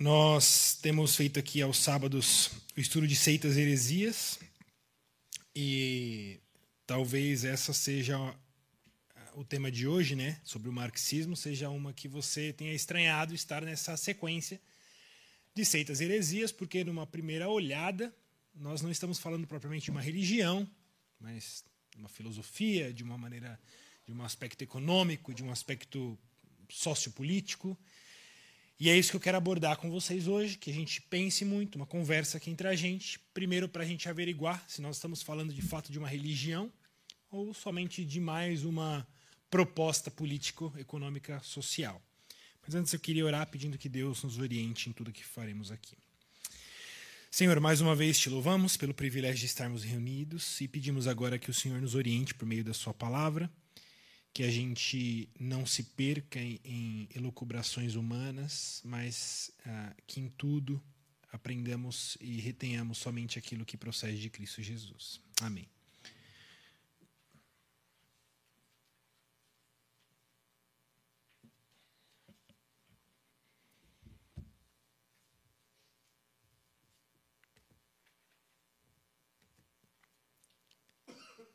Nós temos feito aqui aos sábados o estudo de seitas e heresias e talvez essa seja o tema de hoje, né, sobre o marxismo, seja uma que você tenha estranhado estar nessa sequência de seitas e heresias, porque numa primeira olhada nós não estamos falando propriamente de uma religião, mas de uma filosofia, de uma maneira, de um aspecto econômico, de um aspecto sociopolítico. E é isso que eu quero abordar com vocês hoje, que a gente pense muito, uma conversa aqui entre a gente. Primeiro, para a gente averiguar se nós estamos falando de fato de uma religião ou somente de mais uma proposta político-econômica social. Mas antes eu queria orar pedindo que Deus nos oriente em tudo que faremos aqui. Senhor, mais uma vez te louvamos pelo privilégio de estarmos reunidos e pedimos agora que o Senhor nos oriente por meio da Sua palavra que a gente não se perca em, em elucubrações humanas, mas ah, que em tudo aprendamos e retenhamos somente aquilo que procede de Cristo Jesus. Amém.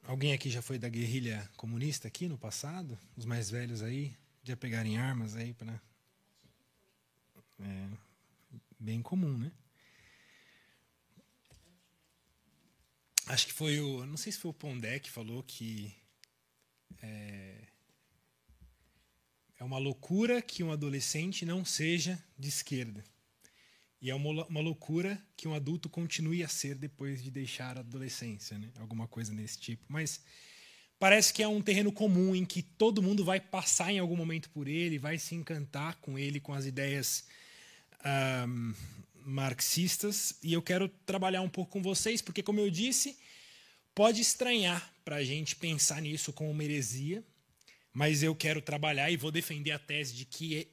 Alguém aqui já foi da guerrilha comunista aqui no passado? Os mais velhos aí já pegarem armas aí para é bem comum, né? Acho que foi o, não sei se foi o Pondé que falou que é, é uma loucura que um adolescente não seja de esquerda. E é uma, uma loucura que um adulto continue a ser depois de deixar a adolescência, né? alguma coisa nesse tipo. Mas parece que é um terreno comum em que todo mundo vai passar em algum momento por ele, vai se encantar com ele, com as ideias um, marxistas. E eu quero trabalhar um pouco com vocês, porque, como eu disse, pode estranhar para a gente pensar nisso como uma heresia, mas eu quero trabalhar e vou defender a tese de que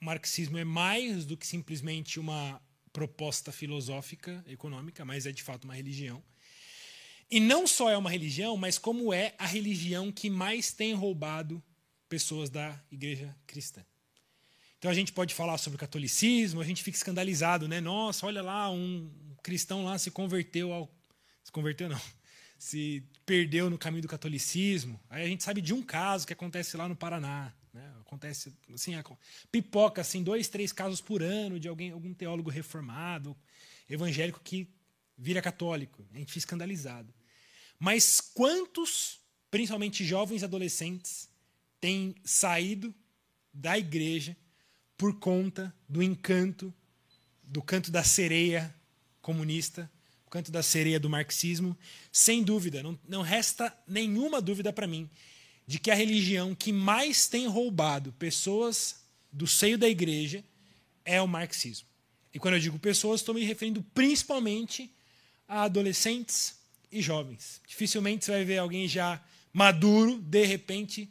o marxismo é mais do que simplesmente uma proposta filosófica, econômica, mas é de fato uma religião. E não só é uma religião, mas como é a religião que mais tem roubado pessoas da igreja cristã. Então a gente pode falar sobre o catolicismo, a gente fica escandalizado, né? Nossa, olha lá, um cristão lá se converteu ao. Se converteu, não. Se perdeu no caminho do catolicismo. Aí a gente sabe de um caso que acontece lá no Paraná. Né? Acontece assim, pipoca assim, dois, três casos por ano de alguém, algum teólogo reformado, evangélico que vira católico. A gente fica escandalizado. Mas quantos, principalmente jovens adolescentes, têm saído da igreja por conta do encanto, do canto da sereia comunista, o canto da sereia do marxismo? Sem dúvida, não, não resta nenhuma dúvida para mim de que a religião que mais tem roubado pessoas do seio da igreja é o marxismo. E quando eu digo pessoas, estou me referindo principalmente a adolescentes e jovens. Dificilmente você vai ver alguém já maduro, de repente,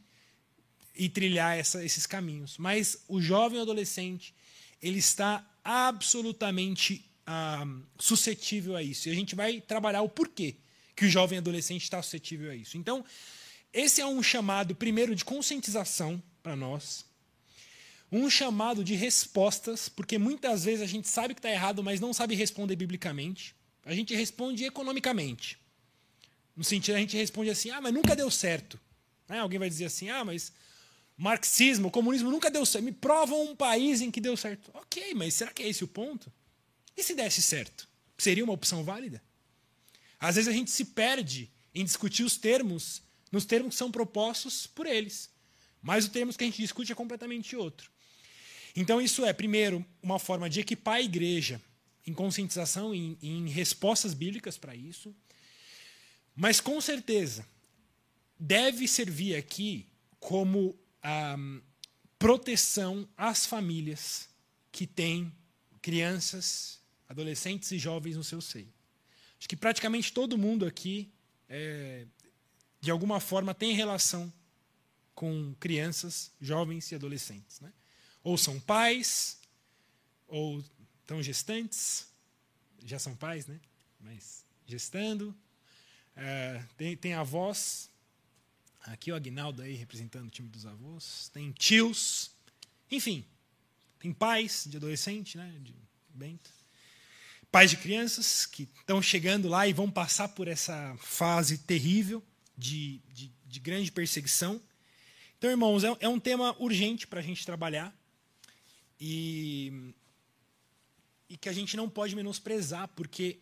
e trilhar essa, esses caminhos. Mas o jovem adolescente, ele está absolutamente ah, suscetível a isso. E a gente vai trabalhar o porquê que o jovem adolescente está suscetível a isso. Então, esse é um chamado, primeiro, de conscientização para nós, um chamado de respostas, porque muitas vezes a gente sabe que está errado, mas não sabe responder biblicamente. A gente responde economicamente. No sentido, a gente responde assim: ah, mas nunca deu certo. Né? Alguém vai dizer assim: ah, mas marxismo, comunismo nunca deu certo. Me prova um país em que deu certo. Ok, mas será que é esse o ponto? E se desse certo? Seria uma opção válida? Às vezes a gente se perde em discutir os termos nos termos que são propostos por eles. Mas o termo que a gente discute é completamente outro. Então, isso é, primeiro, uma forma de equipar a igreja em conscientização e em, em respostas bíblicas para isso. Mas, com certeza, deve servir aqui como um, proteção às famílias que têm crianças, adolescentes e jovens no seu seio. Acho que praticamente todo mundo aqui é, de alguma forma tem relação com crianças, jovens e adolescentes. Né? Ou são pais, ou estão gestantes, já são pais, né? mas gestando. É, tem, tem avós, aqui o Agnaldo aí representando o time dos avós, tem tios, enfim, tem pais de adolescente, né? de Bento. Pais de crianças que estão chegando lá e vão passar por essa fase terrível de, de, de grande perseguição. Então, irmãos, é, é um tema urgente para a gente trabalhar e, e que a gente não pode menosprezar, porque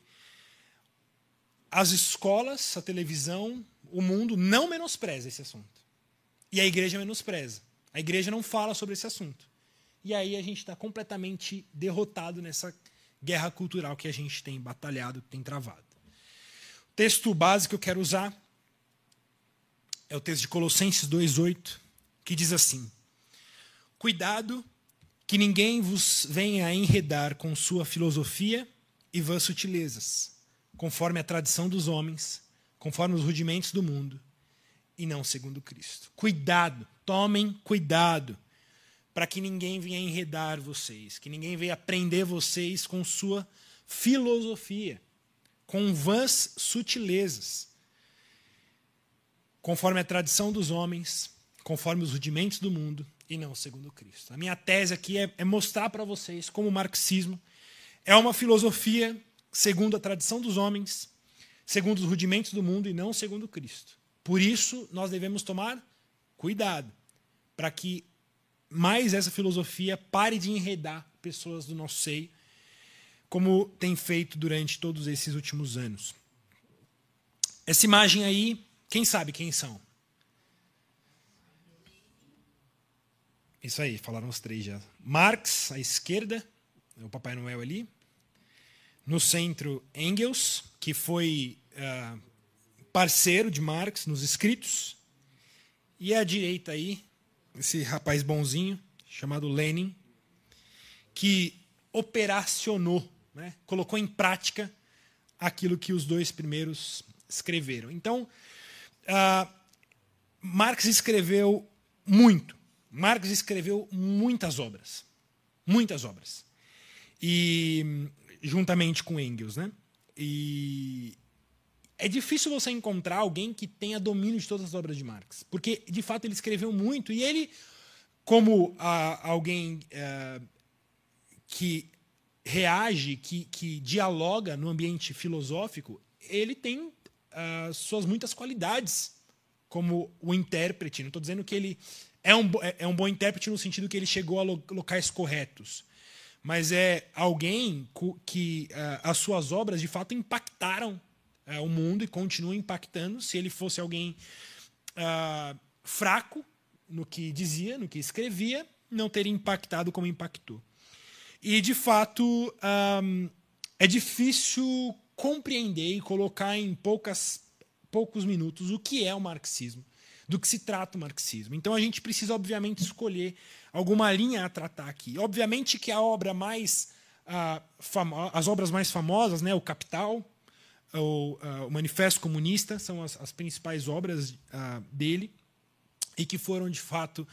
as escolas, a televisão, o mundo não menospreza esse assunto. E a igreja menospreza. A igreja não fala sobre esse assunto. E aí a gente está completamente derrotado nessa guerra cultural que a gente tem batalhado, tem travado. O texto básico que eu quero usar é o texto de Colossenses 2,8, que diz assim: Cuidado que ninguém vos venha a enredar com sua filosofia e vãs sutilezas, conforme a tradição dos homens, conforme os rudimentos do mundo, e não segundo Cristo. Cuidado, tomem cuidado, para que ninguém venha enredar vocês, que ninguém venha prender vocês com sua filosofia, com vãs sutilezas, conforme a tradição dos homens, conforme os rudimentos do mundo, e não segundo Cristo. A minha tese aqui é, é mostrar para vocês como o marxismo é uma filosofia segundo a tradição dos homens, segundo os rudimentos do mundo e não segundo Cristo. Por isso, nós devemos tomar cuidado para que mais essa filosofia pare de enredar pessoas do nosso seio, como tem feito durante todos esses últimos anos. Essa imagem aí, quem sabe quem são? Isso aí, falaram os três já. Marx, à esquerda, o Papai Noel ali. No centro, Engels, que foi uh, parceiro de Marx nos escritos. E à direita aí, esse rapaz bonzinho, chamado Lenin, que operacionou, né, colocou em prática aquilo que os dois primeiros escreveram. Então, uh, Marx escreveu muito Marx escreveu muitas obras. Muitas obras. E juntamente com Engels, né? E é difícil você encontrar alguém que tenha domínio de todas as obras de Marx, porque de fato ele escreveu muito e ele, como ah, alguém ah, que reage, que, que dialoga no ambiente filosófico, ele tem ah, suas muitas qualidades como o intérprete. Não estou dizendo que ele é um, é, é um bom intérprete no sentido que ele chegou a locais corretos. Mas é alguém que uh, as suas obras de fato impactaram uh, o mundo e continuam impactando. Se ele fosse alguém uh, fraco no que dizia, no que escrevia, não teria impactado como impactou. E de fato um, é difícil compreender e colocar em poucas, poucos minutos o que é o marxismo do que se trata o marxismo. Então a gente precisa, obviamente, escolher alguma linha a tratar aqui. Obviamente que a obra mais. Uh, as obras mais famosas, né, o Capital, o, o Manifesto Comunista, são as, as principais obras dele, e que foram, de fato,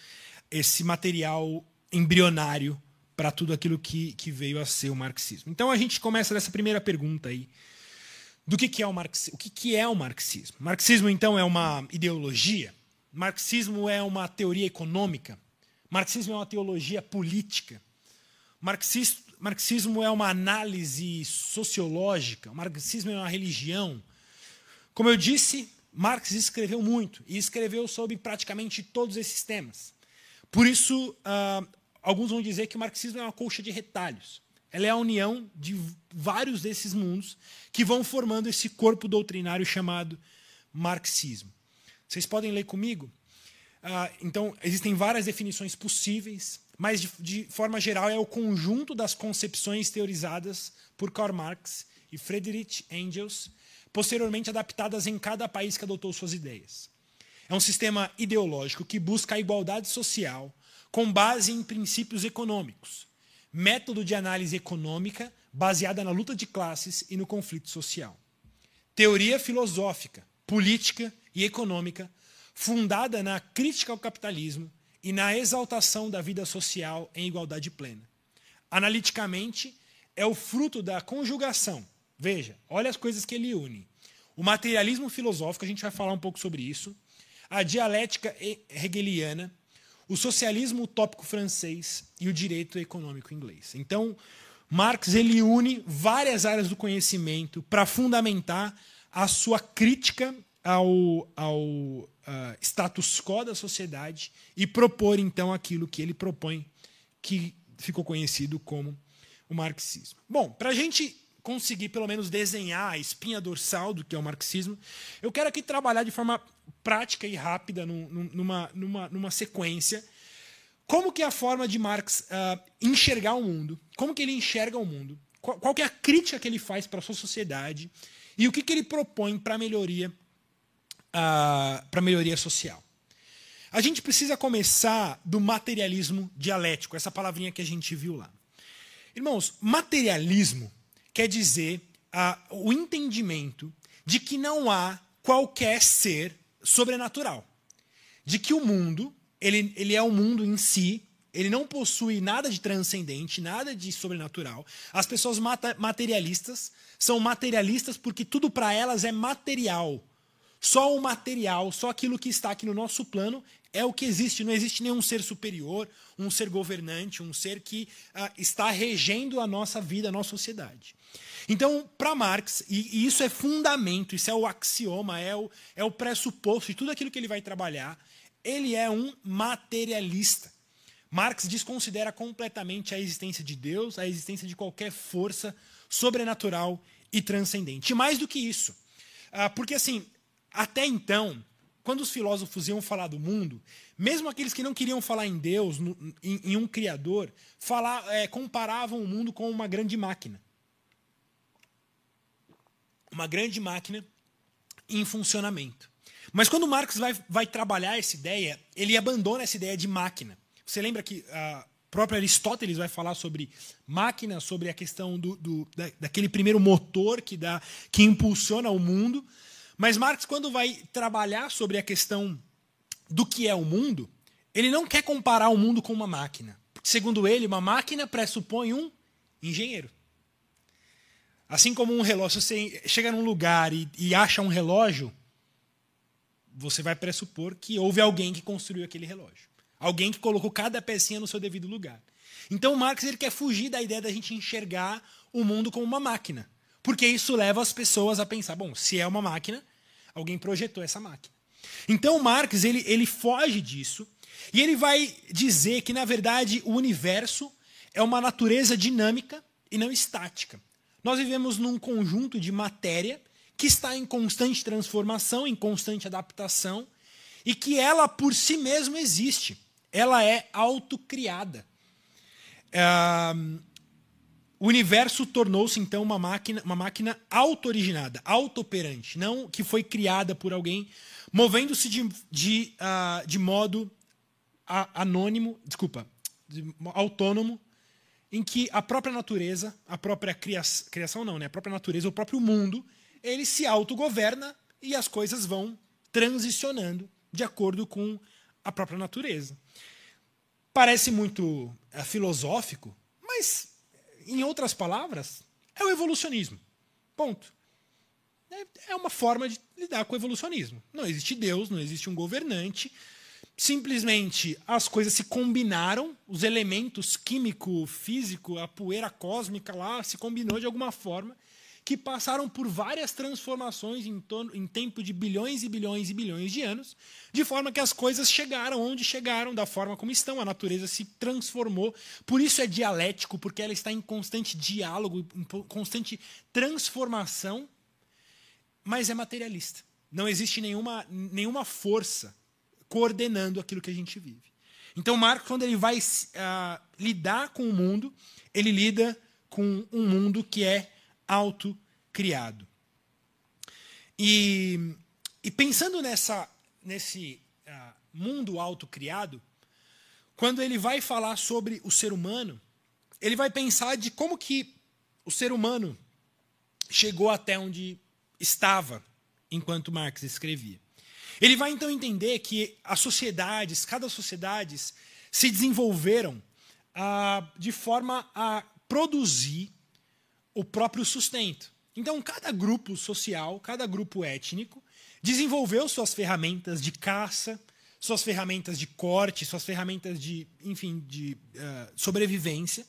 esse material embrionário para tudo aquilo que, que veio a ser o marxismo. Então a gente começa dessa primeira pergunta aí do que, que é o marxismo. O que, que é o marxismo? Marxismo, então, é uma ideologia? Marxismo é uma teoria econômica. Marxismo é uma teologia política. Marxismo é uma análise sociológica. Marxismo é uma religião. Como eu disse, Marx escreveu muito e escreveu sobre praticamente todos esses temas. Por isso, uh, alguns vão dizer que o marxismo é uma colcha de retalhos. Ela é a união de vários desses mundos que vão formando esse corpo doutrinário chamado marxismo. Vocês podem ler comigo? Ah, então, existem várias definições possíveis, mas de, de, forma geral é o conjunto das concepções teorizadas por Karl Marx e Friedrich Engels, posteriormente adaptadas em cada país que adotou suas ideias. É um sistema ideológico que busca a igualdade social com base em princípios econômicos, método de análise econômica baseada na luta de classes e no conflito social, teoria filosófica, política e econômica, fundada na crítica ao capitalismo e na exaltação da vida social em igualdade plena. Analiticamente, é o fruto da conjugação. Veja, olha as coisas que ele une. O materialismo filosófico, a gente vai falar um pouco sobre isso, a dialética hegeliana, o socialismo utópico francês e o direito econômico inglês. Então, Marx ele une várias áreas do conhecimento para fundamentar a sua crítica ao, ao uh, status quo da sociedade e propor então aquilo que ele propõe, que ficou conhecido como o marxismo. Bom, para a gente conseguir pelo menos desenhar a espinha dorsal do que é o marxismo, eu quero aqui trabalhar de forma prática e rápida numa, numa, numa sequência. Como que é a forma de Marx uh, enxergar o mundo, como que ele enxerga o mundo, qual, qual que é a crítica que ele faz para a sua sociedade? E o que, que ele propõe para a melhoria, uh, para melhoria social. A gente precisa começar do materialismo dialético, essa palavrinha que a gente viu lá. Irmãos, materialismo quer dizer uh, o entendimento de que não há qualquer ser sobrenatural. De que o mundo ele, ele é o mundo em si, ele não possui nada de transcendente, nada de sobrenatural. As pessoas materialistas são materialistas porque tudo para elas é material. Só o material, só aquilo que está aqui no nosso plano é o que existe. Não existe nenhum ser superior, um ser governante, um ser que uh, está regendo a nossa vida, a nossa sociedade. Então, para Marx, e, e, isso é fundamento, isso é o axioma, é o, é o pressuposto de tudo aquilo que ele vai trabalhar, ele é um materialista. Marx desconsidera completamente a existência de Deus, a existência de qualquer força sobrenatural e transcendente. E mais do que isso, ah, porque assim, até então, quando os filósofos iam falar do mundo, mesmo aqueles que não queriam falar em Deus, em, um Criador, falar, é, comparavam o mundo com uma grande máquina. Uma grande máquina em funcionamento. Mas quando Marx vai, vai trabalhar essa ideia, ele abandona essa ideia de máquina. Você lembra que a própria Aristóteles vai falar sobre máquina, sobre a questão do, do da, daquele primeiro motor que, dá, que impulsiona o mundo. Mas Marx, quando vai trabalhar sobre a questão do que é o mundo, ele não quer comparar o mundo com uma máquina. Segundo ele, uma máquina pressupõe um engenheiro. Assim como um relógio, você chega num lugar e, e acha um relógio, você vai pressupor que houve alguém que construiu aquele relógio. Alguém que colocou cada pecinha no seu devido lugar. Então Marx ele quer fugir da ideia da gente enxergar o mundo como uma máquina. Porque isso leva as pessoas a pensar, bom, se é uma máquina, alguém projetou essa máquina. Então Marx ele, ele foge disso e ele vai dizer que, na verdade, o universo é uma natureza dinâmica e não estática. Nós vivemos num conjunto de matéria que está em constante transformação, em constante adaptação, e que ela por si mesma existe. Ela é autocriada. Uh, o universo tornou-se então uma máquina, uma máquina auto-originada, auto-operante, não que foi criada por alguém, movendo-se de, de, uh, de modo anônimo, desculpa, de, autônomo, em que a própria natureza, a própria criação, criação não, né? A própria natureza, o próprio mundo ele se autogoverna e as coisas vão transicionando de acordo com a própria natureza. Parece muito é, filosófico, mas, em outras palavras, é o evolucionismo. Ponto. É, é uma forma de lidar com o evolucionismo. Não existe Deus, não existe um governante. Simplesmente as coisas se combinaram, os elementos químico, físico, a poeira cósmica lá se combinou de alguma forma que passaram por várias transformações em, torno, em tempo de bilhões e bilhões e bilhões de anos, de forma que as coisas chegaram onde chegaram, da forma como estão. A natureza se transformou. Por isso é dialético, porque ela está em constante diálogo, em constante transformação, mas é materialista. Não existe nenhuma, nenhuma força coordenando aquilo que a gente vive. Então, Marx, quando ele vai uh, lidar com o mundo, ele lida com um mundo que é autocriado. E, e pensando nessa, nesse uh, mundo autocriado, quando ele vai falar sobre o ser humano, ele vai pensar de como que o ser humano chegou até onde estava enquanto Marx escrevia. Ele vai então entender que as sociedades, cada sociedade, se desenvolveram ah, de forma a produzir o próprio sustento. Então, cada grupo social, cada grupo étnico, desenvolveu suas ferramentas de caça, suas ferramentas de corte, suas ferramentas de, enfim, de uh, sobrevivência.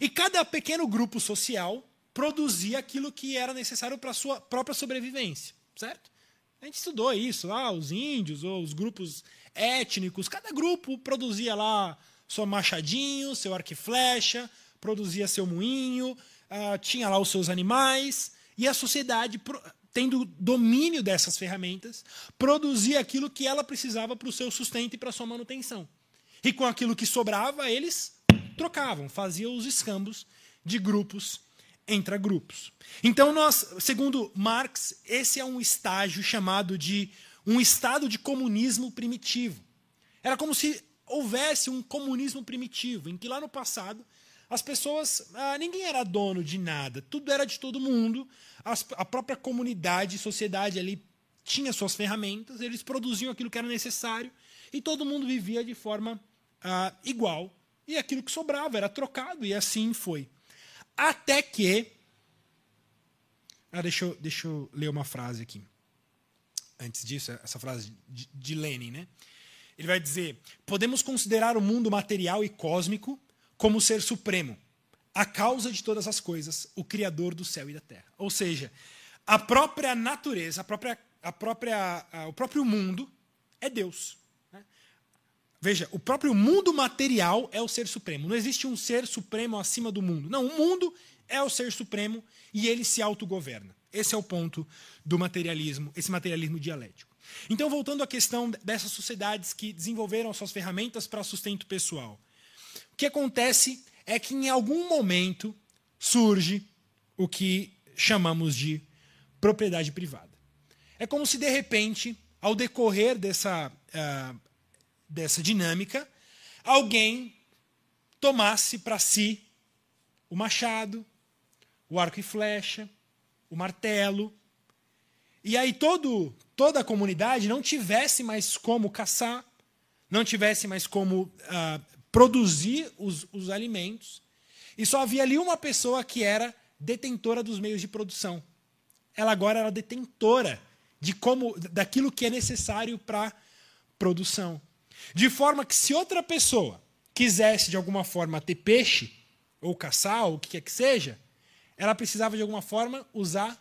E cada pequeno grupo social produzia aquilo que era necessário para a sua própria sobrevivência, certo? A gente estudou isso lá, os índios ou os grupos étnicos, cada grupo produzia lá seu machadinho, seu arco e flecha, produzia seu moinho, uh, tinha lá os seus animais, e a sociedade, tendo domínio dessas ferramentas, produzia aquilo que ela precisava para o seu sustento e para a sua manutenção. E com aquilo que sobrava, eles trocavam, faziam os escambos de grupos entre grupos. Então, nós, segundo Marx, esse é um estágio chamado de um estado de comunismo primitivo. Era como se houvesse um comunismo primitivo, em que lá no passado as pessoas, ah, ninguém era dono de nada, tudo era de todo mundo, as, a própria comunidade, sociedade ali tinha suas ferramentas, eles produziam aquilo que era necessário e todo mundo vivia de forma ah, igual e aquilo que sobrava era trocado e assim foi. Até que. Ah, deixa, eu, deixa eu ler uma frase aqui. Antes disso, essa frase de, de Lenin, né? Ele vai dizer: podemos considerar o mundo material e cósmico como ser supremo, a causa de todas as coisas, o criador do céu e da terra. Ou seja, a própria natureza, a própria, a própria, a, o próprio mundo é Deus. Veja, o próprio mundo material é o ser supremo. Não existe um ser supremo acima do mundo. Não, o mundo é o ser supremo e ele se autogoverna. Esse é o ponto do materialismo, esse materialismo dialético. Então, voltando à questão dessas sociedades que desenvolveram suas ferramentas para sustento pessoal. O que acontece é que em algum momento surge o que chamamos de propriedade privada. É como se, de repente, ao decorrer dessa, uh, dessa dinâmica, alguém tomasse para si o machado, o arco e flecha, o martelo, e aí todo, toda a comunidade não tivesse mais como caçar, não tivesse mais como uh, produzir os, os alimentos, e só havia ali uma pessoa que era detentora dos meios de produção. Ela agora era detentora de como daquilo que é necessário para produção. De forma que se outra pessoa quisesse de alguma forma ter peixe ou caçar ou o que quer que seja, ela precisava de alguma forma usar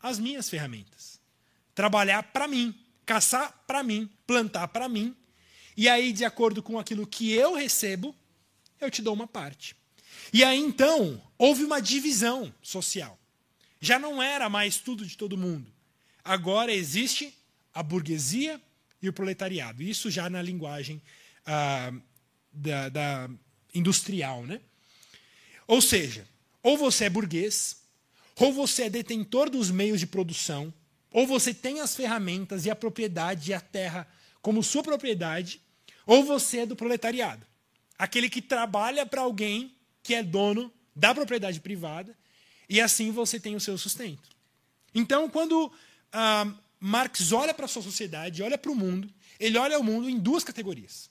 as minhas ferramentas trabalhar para mim, caçar para mim, plantar para mim. E aí, de acordo com aquilo que eu recebo, eu te dou uma parte. E aí então, houve uma divisão social. Já não era mais tudo de todo mundo. Agora existe a burguesia e o proletariado. Isso já na linguagem ah, da, da industrial. Né? Ou seja, ou você é burguês, ou você é detentor dos meios de produção, ou você tem as ferramentas e a propriedade e a terra como sua propriedade, ou você é do proletariado. Aquele que trabalha para alguém que é dono da propriedade privada, e assim você tem o seu sustento. Então, quando ah, Marx olha para a sua sociedade, olha para o mundo, ele olha o mundo em duas categorias.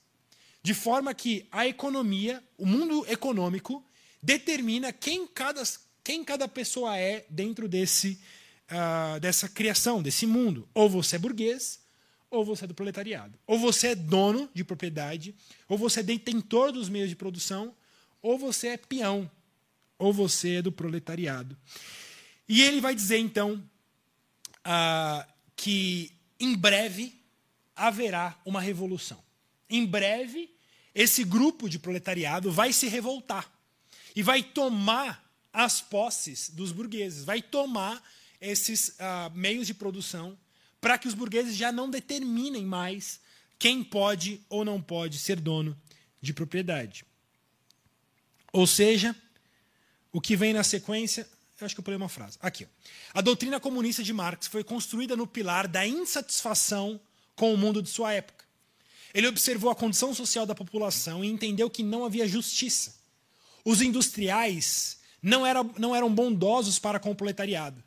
De forma que a economia, o mundo econômico, determina quem cada, quem cada pessoa é dentro desse uh, dessa criação, desse mundo. Ou você é burguês, ou você é do proletariado. Ou você é dono de propriedade, ou você é detentor dos meios de produção, ou você é peão, ou você é do proletariado. E ele vai dizer, então, uh, que em breve haverá uma revolução. Em breve, esse grupo de proletariado vai se revoltar e vai tomar as posses dos burgueses, vai tomar esses uh, meios de produção para que os burgueses já não determinem mais quem pode ou não pode ser dono de propriedade. Ou seja, o que vem na sequência, eu acho que eu pulei uma frase. Aqui. A doutrina comunista de Marx foi construída no pilar da insatisfação com o mundo de sua época. Ele observou a condição social da população e entendeu que não havia justiça. Os industriais não, era, não eram bondosos para com o proletariado.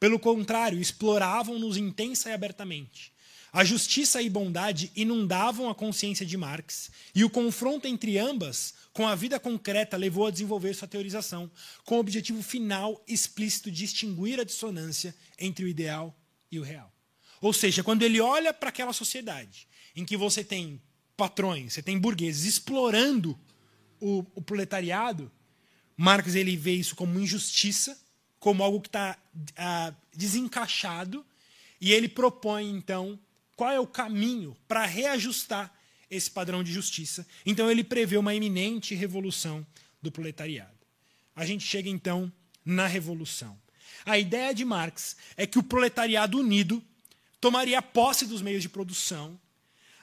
Pelo contrário, exploravam-nos intensa e abertamente. A justiça e bondade inundavam a consciência de Marx, e o confronto entre ambas com a vida concreta levou a desenvolver sua teorização, com o objetivo final explícito de extinguir a dissonância entre o ideal e o real. Ou seja, quando ele olha para aquela sociedade em que você tem patrões, você tem burgueses explorando o, o proletariado, Marx ele vê isso como injustiça, como algo que está ah, desencaixado, e ele propõe, então, qual é o caminho para reajustar esse padrão de justiça. Então, ele prevê uma iminente revolução do proletariado. A gente chega, então, na revolução. A ideia de Marx é que o proletariado unido tomaria posse dos meios de produção,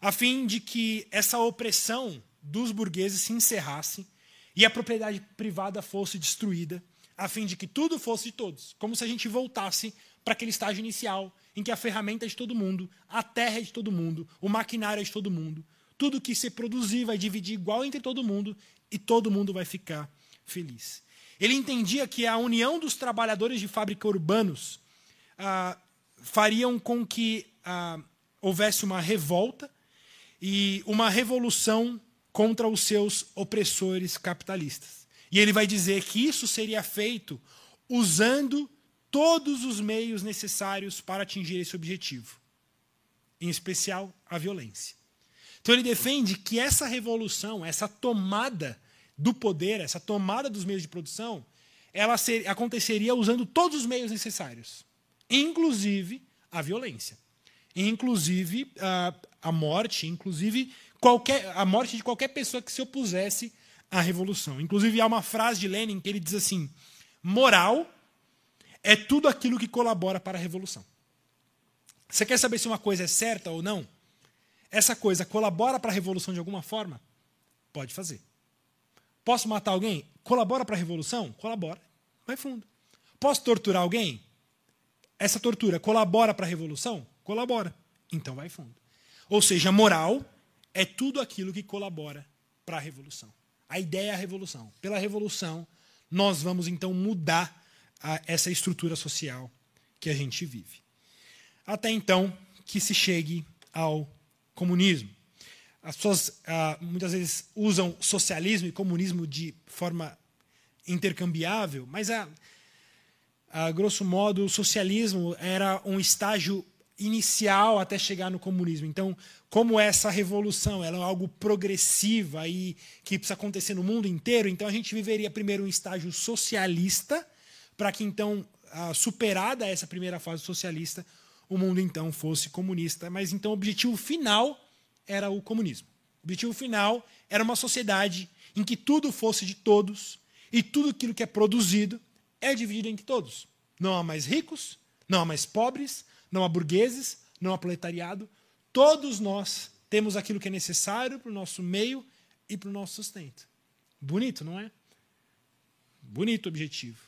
a fim de que essa opressão dos burgueses se encerrasse e a propriedade privada fosse destruída, a fim de que tudo fosse de todos, como se a gente voltasse para aquele estágio inicial em que a ferramenta é de todo mundo, a terra é de todo mundo, o maquinário é de todo mundo, tudo que se produzir vai dividir igual entre todo mundo e todo mundo vai ficar feliz. Ele entendia que a união dos trabalhadores de fábrica urbanos ah, fariam com que ah, houvesse uma revolta e uma revolução contra os seus opressores capitalistas. E ele vai dizer que isso seria feito usando todos os meios necessários para atingir esse objetivo, em especial a violência. Então ele defende que essa revolução, essa tomada do poder, essa tomada dos meios de produção, ela ser, aconteceria usando todos os meios necessários, inclusive a violência, inclusive a, a morte, inclusive qualquer, a morte de qualquer pessoa que se opusesse à revolução. Inclusive há uma frase de Lenin que ele diz assim: moral é tudo aquilo que colabora para a revolução. Você quer saber se uma coisa é certa ou não? Essa coisa colabora para a revolução de alguma forma? Pode fazer. Posso matar alguém? Colabora para a revolução? Colabora. Vai fundo. Posso torturar alguém? Essa tortura colabora para a revolução? Colabora. Então vai fundo. Ou seja, moral é tudo aquilo que colabora para a revolução. A ideia é a revolução. Pela revolução, nós vamos então mudar a essa estrutura social que a gente vive. Até então, que se chegue ao comunismo. As pessoas ah, muitas vezes usam socialismo e comunismo de forma intercambiável, mas a, a grosso modo o socialismo era um estágio inicial até chegar no comunismo. Então, como essa revolução ela é algo progressiva e que precisa acontecer no mundo inteiro, então a gente viveria primeiro um estágio socialista para que então, superada essa primeira fase socialista, o mundo então fosse comunista. Mas então o objetivo final era o comunismo. O objetivo final era uma sociedade em que tudo fosse de todos e tudo aquilo que é produzido é dividido entre todos. Não há mais ricos, não há mais pobres, não há burgueses, não há proletariado. Todos nós temos aquilo que é necessário para o nosso meio e para o nosso sustento. Bonito, não é? Bonito objetivo.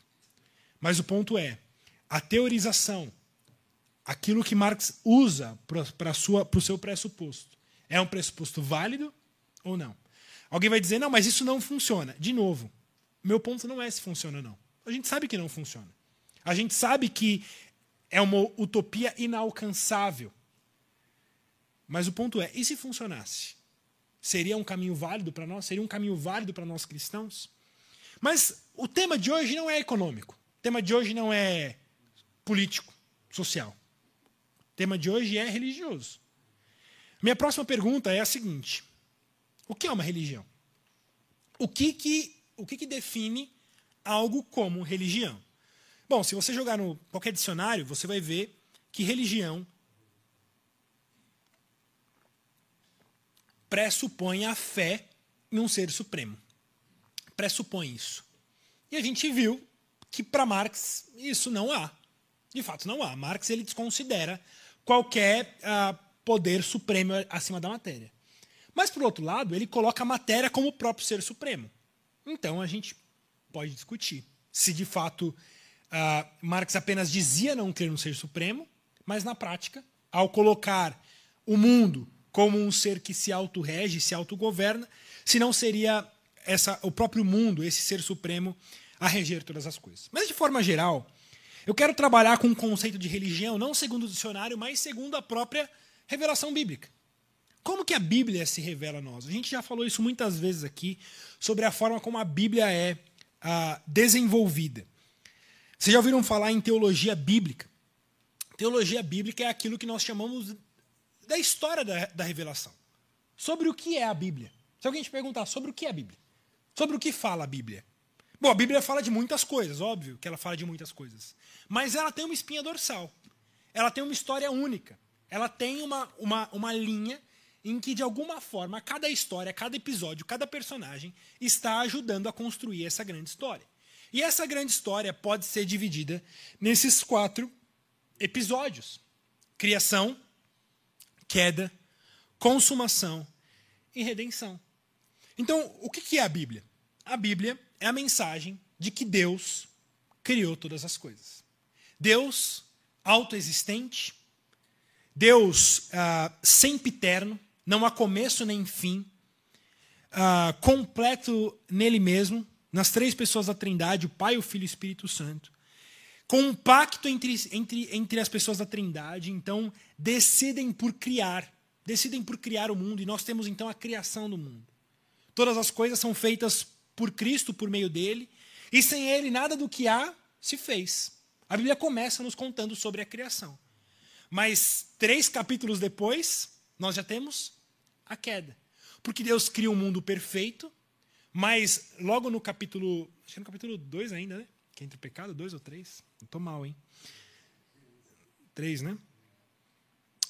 Mas o ponto é, a teorização, aquilo que Marx usa para o seu pressuposto, é um pressuposto válido ou não? Alguém vai dizer, não, mas isso não funciona. De novo, meu ponto não é se funciona ou não. A gente sabe que não funciona. A gente sabe que é uma utopia inalcançável. Mas o ponto é, e se funcionasse? Seria um caminho válido para nós? Seria um caminho válido para nós cristãos? Mas o tema de hoje não é econômico. O tema de hoje não é político, social. O tema de hoje é religioso. Minha próxima pergunta é a seguinte: o que é uma religião? O que que, o que, que define algo como religião? Bom, se você jogar no qualquer dicionário, você vai ver que religião pressupõe a fé em um ser supremo. Pressupõe isso. E a gente viu que para Marx isso não há. De fato, não há. Marx ele desconsidera qualquer uh, poder supremo acima da matéria. Mas, por outro lado, ele coloca a matéria como o próprio ser supremo. Então, a gente pode discutir se, de fato, uh, Marx apenas dizia não crer no ser supremo, mas, na prática, ao colocar o mundo como um ser que se autorrege, se autogoverna, se não seria essa, o próprio mundo, esse ser supremo, a reger todas as coisas. Mas, de forma geral, eu quero trabalhar com o conceito de religião, não segundo o dicionário, mas segundo a própria revelação bíblica. Como que a Bíblia se revela a nós? A gente já falou isso muitas vezes aqui, sobre a forma como a Bíblia é ah, desenvolvida. Vocês já ouviram falar em teologia bíblica? Teologia bíblica é aquilo que nós chamamos da história da, da revelação. Sobre o que é a Bíblia. Se alguém te perguntar sobre o que é a Bíblia, sobre o que fala a Bíblia, Bom, a Bíblia fala de muitas coisas, óbvio que ela fala de muitas coisas. Mas ela tem uma espinha dorsal. Ela tem uma história única. Ela tem uma, uma, uma linha em que, de alguma forma, cada história, cada episódio, cada personagem está ajudando a construir essa grande história. E essa grande história pode ser dividida nesses quatro episódios: criação, queda, consumação e redenção. Então, o que é a Bíblia? A Bíblia é a mensagem de que Deus criou todas as coisas. Deus autoexistente, Deus ah, sempiterno, não há começo nem fim, ah, completo nele mesmo, nas três pessoas da Trindade, o Pai, o Filho e o Espírito Santo, com um pacto entre, entre, entre as pessoas da Trindade, então decidem por criar, decidem por criar o mundo, e nós temos então a criação do mundo. Todas as coisas são feitas por Cristo, por meio dele, e sem ele nada do que há se fez. A Bíblia começa nos contando sobre a criação. Mas três capítulos depois, nós já temos a queda. Porque Deus cria um mundo perfeito, mas logo no capítulo. Acho que no capítulo 2 ainda, né? Que é entre o pecado, dois ou três? Não estou mal, hein? Três, né?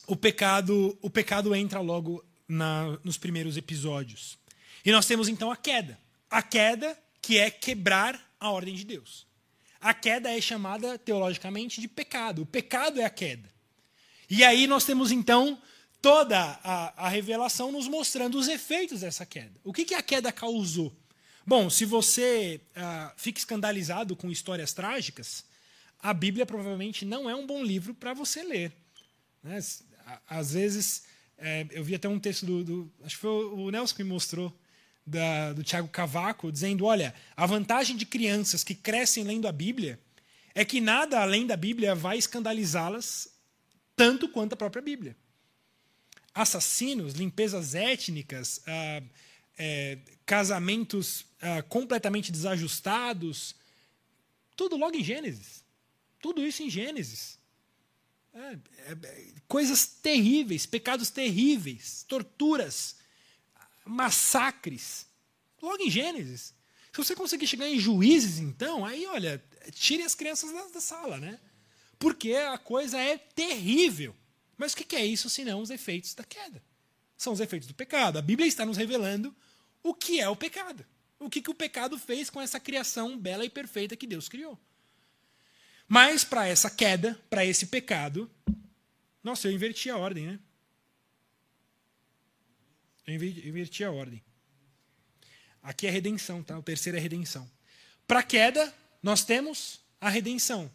O pecado, o pecado entra logo na, nos primeiros episódios. E nós temos então a queda. A queda que é quebrar a ordem de Deus. A queda é chamada teologicamente de pecado. O pecado é a queda. E aí nós temos então toda a, a revelação nos mostrando os efeitos dessa queda. O que, que a queda causou? Bom, se você uh, fica escandalizado com histórias trágicas, a Bíblia provavelmente não é um bom livro para você ler. Né? Às vezes, é, eu vi até um texto do, do, Acho que foi o Nelson que me mostrou, da, do Tiago Cavaco, dizendo: olha, a vantagem de crianças que crescem lendo a Bíblia é que nada além da Bíblia vai escandalizá-las tanto quanto a própria Bíblia. Assassinos, limpezas étnicas, ah, é, casamentos ah, completamente desajustados, tudo logo em Gênesis. Tudo isso em Gênesis. É, é, é coisas terríveis, pecados terríveis, torturas, massacres. Logo em Gênesis. Se você conseguir chegar em juízes, então, aí, olha, tire as crianças da, da sala, né? Porque a coisa é terrível. Mas o que é isso senão os efeitos da queda? São os efeitos do pecado. A Bíblia está nos revelando o que é o pecado. O que, que o pecado fez com essa criação bela e perfeita que Deus criou. Mas para essa queda, para esse pecado, nossa, eu inverti a ordem, né? Eu inverti a ordem. Aqui é redenção, tá? O terceiro é redenção. Para queda, nós temos a redenção.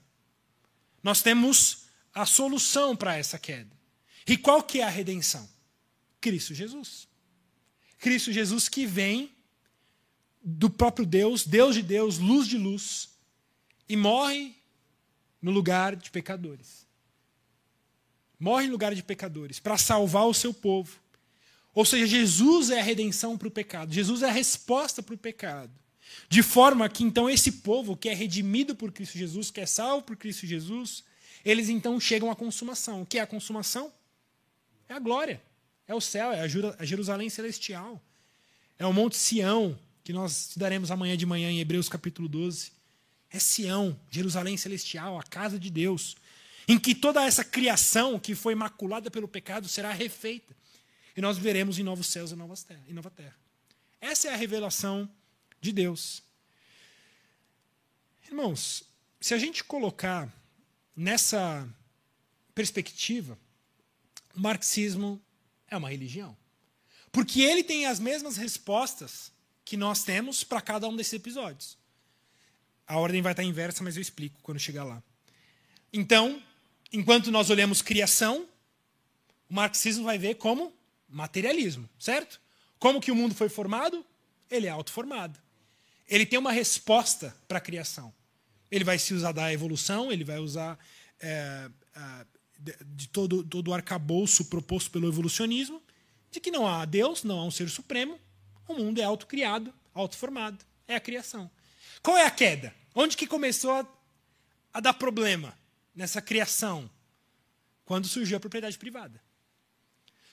Nós temos a solução para essa queda. E qual que é a redenção? Cristo Jesus. Cristo Jesus que vem do próprio Deus, Deus de Deus, luz de luz, e morre no lugar de pecadores. Morre no lugar de pecadores para salvar o seu povo. Ou seja, Jesus é a redenção para o pecado, Jesus é a resposta para o pecado. De forma que então esse povo que é redimido por Cristo Jesus, que é salvo por Cristo Jesus, eles então chegam à consumação. O que é a consumação? É a glória, é o céu, é a Jerusalém celestial, é o Monte Sião, que nós estudaremos amanhã de manhã em Hebreus capítulo 12. É Sião, Jerusalém celestial, a casa de Deus, em que toda essa criação que foi maculada pelo pecado será refeita e nós veremos em novos céus e novas terra, em nova terra. Essa é a revelação de Deus. Irmãos, se a gente colocar nessa perspectiva, o marxismo é uma religião. Porque ele tem as mesmas respostas que nós temos para cada um desses episódios. A ordem vai estar inversa, mas eu explico quando chegar lá. Então, enquanto nós olhamos criação, o marxismo vai ver como materialismo, certo? Como que o mundo foi formado? Ele é autoformado. Ele tem uma resposta para a criação. Ele vai se usar da evolução, ele vai usar é, de todo, todo o arcabouço proposto pelo evolucionismo, de que não há Deus, não há um ser supremo, o mundo é autocriado, autoformado. É a criação. Qual é a queda? Onde que começou a, a dar problema nessa criação? Quando surgiu a propriedade privada.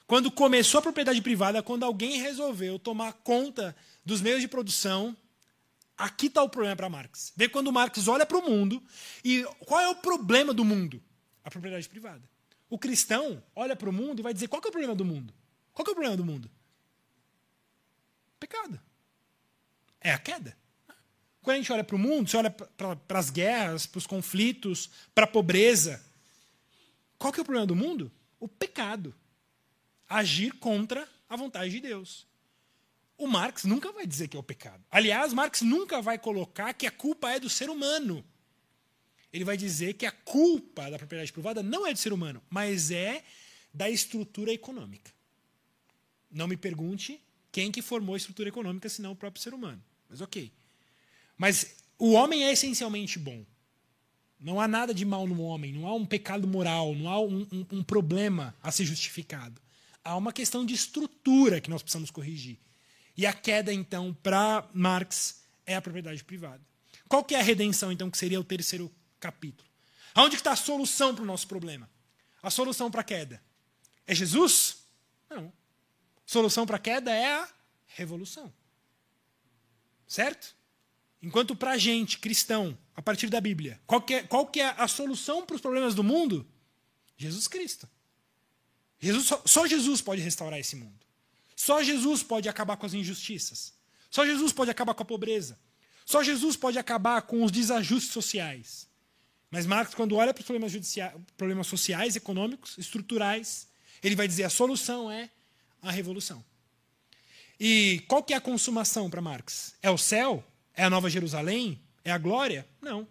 Quando começou a propriedade privada, quando alguém resolveu tomar conta dos meios de produção, Aqui está o problema para Marx. Vê quando Marx olha para o mundo e qual é o problema do mundo? A propriedade privada. O cristão olha para o mundo e vai dizer qual é o problema do mundo? Qual é o problema do mundo? Pecado. É a queda. Quando a gente olha para o mundo, você olha para as guerras, para os conflitos, para a pobreza. Qual é o problema do mundo? O pecado. Agir contra a vontade de Deus. O Marx nunca vai dizer que é o pecado. Aliás, Marx nunca vai colocar que a culpa é do ser humano. Ele vai dizer que a culpa da propriedade privada não é do ser humano, mas é da estrutura econômica. Não me pergunte quem que formou a estrutura econômica, senão o próprio ser humano. Mas ok. Mas o homem é essencialmente bom. Não há nada de mal no homem, não há um pecado moral, não há um, um, um problema a ser justificado. Há uma questão de estrutura que nós precisamos corrigir. E a queda, então, para Marx é a propriedade privada. Qual que é a redenção, então, que seria o terceiro capítulo? Aonde está a solução para o nosso problema? A solução para a queda é Jesus? Não. Solução para a queda é a revolução. Certo? Enquanto para a gente, cristão, a partir da Bíblia, qual que, é, qual que é a solução para os problemas do mundo? Jesus Cristo. Jesus, só, só Jesus pode restaurar esse mundo. Só Jesus pode acabar com as injustiças. Só Jesus pode acabar com a pobreza. Só Jesus pode acabar com os desajustes sociais. Mas Marx, quando olha para os problemas, problemas sociais, econômicos, estruturais, ele vai dizer a solução é a revolução. E qual que é a consumação para Marx? É o céu? É a Nova Jerusalém? É a glória? Não.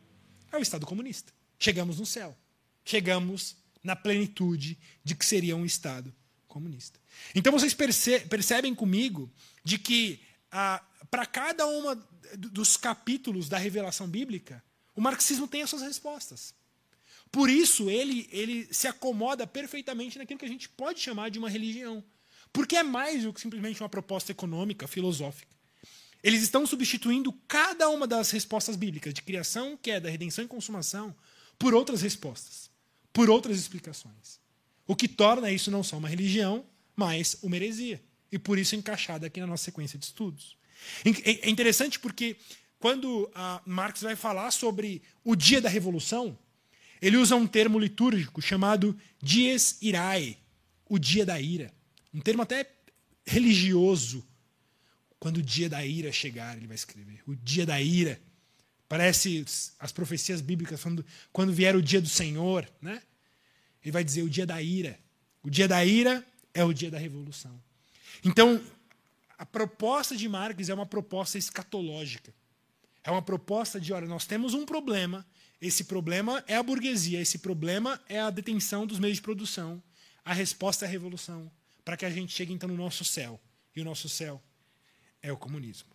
É o Estado comunista. Chegamos no céu. Chegamos na plenitude de que seria um Estado comunista. Então vocês perce percebem comigo de que ah, para cada uma dos capítulos da revelação bíblica, o marxismo tem as suas respostas. Por isso ele, ele se acomoda perfeitamente naquilo que a gente pode chamar de uma religião. Porque é mais do que simplesmente uma proposta econômica, filosófica. Eles estão substituindo cada uma das respostas bíblicas de criação, queda, redenção e consumação por outras respostas, por outras explicações. O que torna isso não só uma religião, mas uma heresia. E por isso encaixada aqui na nossa sequência de estudos. É interessante porque quando Marx vai falar sobre o dia da revolução, ele usa um termo litúrgico chamado dies irae, o dia da ira. Um termo até religioso. Quando o dia da ira chegar, ele vai escrever. O dia da ira. Parece as profecias bíblicas falando quando vier o dia do Senhor, né? Ele vai dizer o dia da ira. O dia da ira é o dia da revolução. Então, a proposta de Marx é uma proposta escatológica. É uma proposta de, olha, nós temos um problema, esse problema é a burguesia, esse problema é a detenção dos meios de produção. A resposta é a revolução, para que a gente chegue então no nosso céu. E o nosso céu é o comunismo.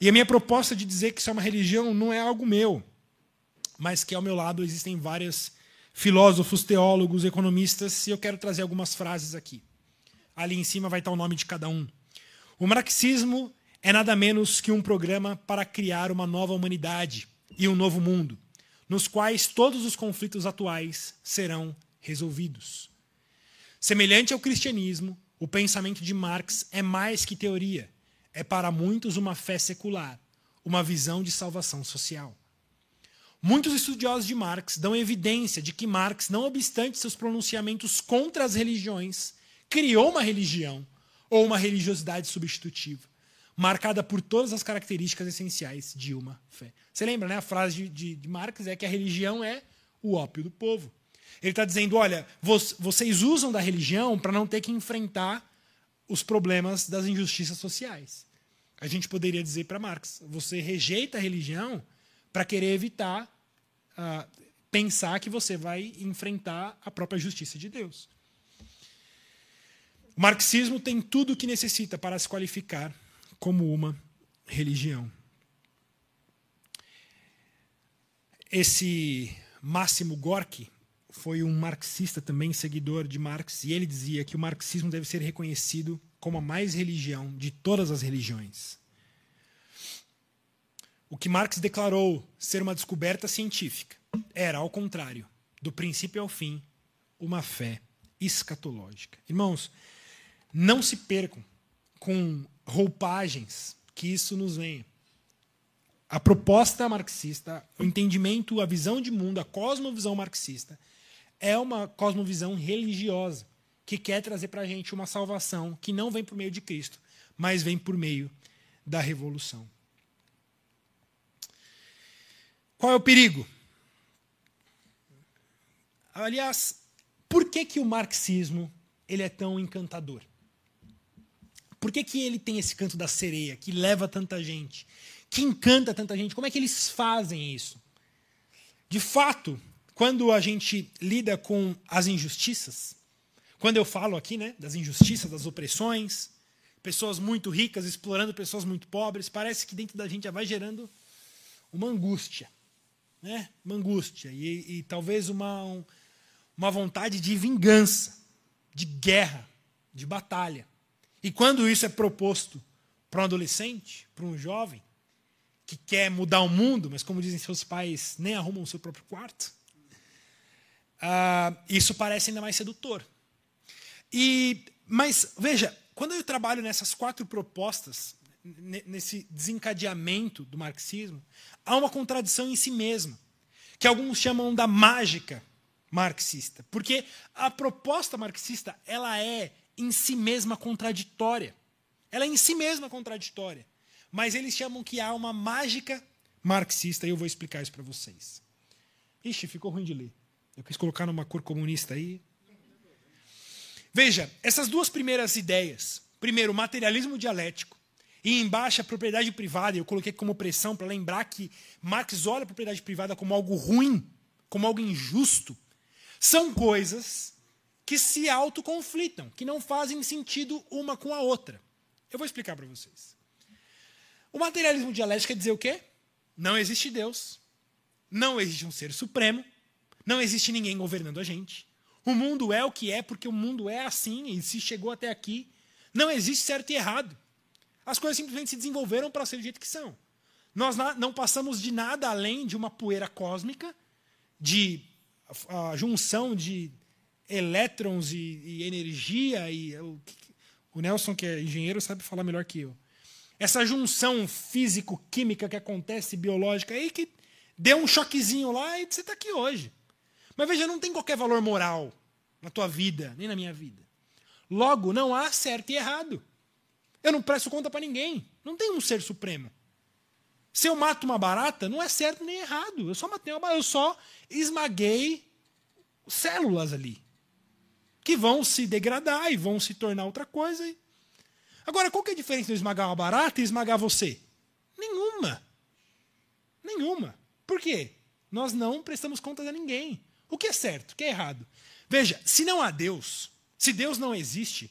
E a minha proposta de dizer que isso é uma religião não é algo meu, mas que ao meu lado existem várias filósofos, teólogos, economistas, e eu quero trazer algumas frases aqui. Ali em cima vai estar o nome de cada um. O marxismo é nada menos que um programa para criar uma nova humanidade e um novo mundo, nos quais todos os conflitos atuais serão resolvidos. Semelhante ao cristianismo, o pensamento de Marx é mais que teoria, é para muitos uma fé secular, uma visão de salvação social. Muitos estudiosos de Marx dão evidência de que Marx, não obstante seus pronunciamentos contra as religiões, criou uma religião ou uma religiosidade substitutiva, marcada por todas as características essenciais de uma fé. Você lembra, né? A frase de, de, de Marx é que a religião é o ópio do povo. Ele está dizendo: olha, vocês usam da religião para não ter que enfrentar os problemas das injustiças sociais. A gente poderia dizer para Marx: você rejeita a religião para querer evitar uh, pensar que você vai enfrentar a própria justiça de Deus. O marxismo tem tudo o que necessita para se qualificar como uma religião. Esse Máximo Gorky foi um marxista também, seguidor de Marx, e ele dizia que o marxismo deve ser reconhecido como a mais religião de todas as religiões. O que Marx declarou ser uma descoberta científica era, ao contrário, do princípio ao fim, uma fé escatológica. Irmãos, não se percam com roupagens que isso nos venha. a proposta marxista, o entendimento, a visão de mundo, a cosmovisão marxista, é uma cosmovisão religiosa que quer trazer para a gente uma salvação que não vem por meio de Cristo, mas vem por meio da revolução. Qual é o perigo? Aliás, por que, que o marxismo ele é tão encantador? Por que, que ele tem esse canto da sereia, que leva tanta gente, que encanta tanta gente? Como é que eles fazem isso? De fato, quando a gente lida com as injustiças, quando eu falo aqui né, das injustiças, das opressões, pessoas muito ricas explorando pessoas muito pobres, parece que dentro da gente já vai gerando uma angústia. Né? Uma angústia e, e talvez uma, um, uma vontade de vingança, de guerra, de batalha. E quando isso é proposto para um adolescente, para um jovem, que quer mudar o mundo, mas como dizem seus pais, nem arrumam o seu próprio quarto, uh, isso parece ainda mais sedutor. E, mas, veja, quando eu trabalho nessas quatro propostas, nesse desencadeamento do marxismo, há uma contradição em si mesma, que alguns chamam da mágica marxista. Porque a proposta marxista ela é em si mesma contraditória. Ela é em si mesma contraditória. Mas eles chamam que há uma mágica marxista, e eu vou explicar isso para vocês. Ixi, ficou ruim de ler. Eu quis colocar numa cor comunista aí. Veja, essas duas primeiras ideias. Primeiro, materialismo dialético. E embaixo, a propriedade privada. Eu coloquei como pressão para lembrar que Marx olha a propriedade privada como algo ruim, como algo injusto, são coisas que se autoconflitam, que não fazem sentido uma com a outra. Eu vou explicar para vocês. O materialismo dialético quer dizer o quê? Não existe Deus, não existe um ser supremo, não existe ninguém governando a gente. O mundo é o que é porque o mundo é assim e se chegou até aqui. Não existe certo e errado. As coisas simplesmente se desenvolveram para ser do jeito que são. Nós não passamos de nada além de uma poeira cósmica, de a, junção de elétrons e, e energia e o, o Nelson que é engenheiro sabe falar melhor que eu. Essa junção físico-química que acontece biológica aí que deu um choquezinho lá e você está aqui hoje. Mas veja, não tem qualquer valor moral na tua vida, nem na minha vida. Logo, não há certo e errado. Eu não presto conta para ninguém. Não tem um ser supremo. Se eu mato uma barata, não é certo nem errado. Eu só matei uma barata, eu só esmaguei células ali. Que vão se degradar e vão se tornar outra coisa. Agora, qual que é a diferença de esmagar uma barata e esmagar você? Nenhuma. Nenhuma. Por quê? Nós não prestamos contas a ninguém. O que é certo, o que é errado? Veja, se não há Deus, se Deus não existe,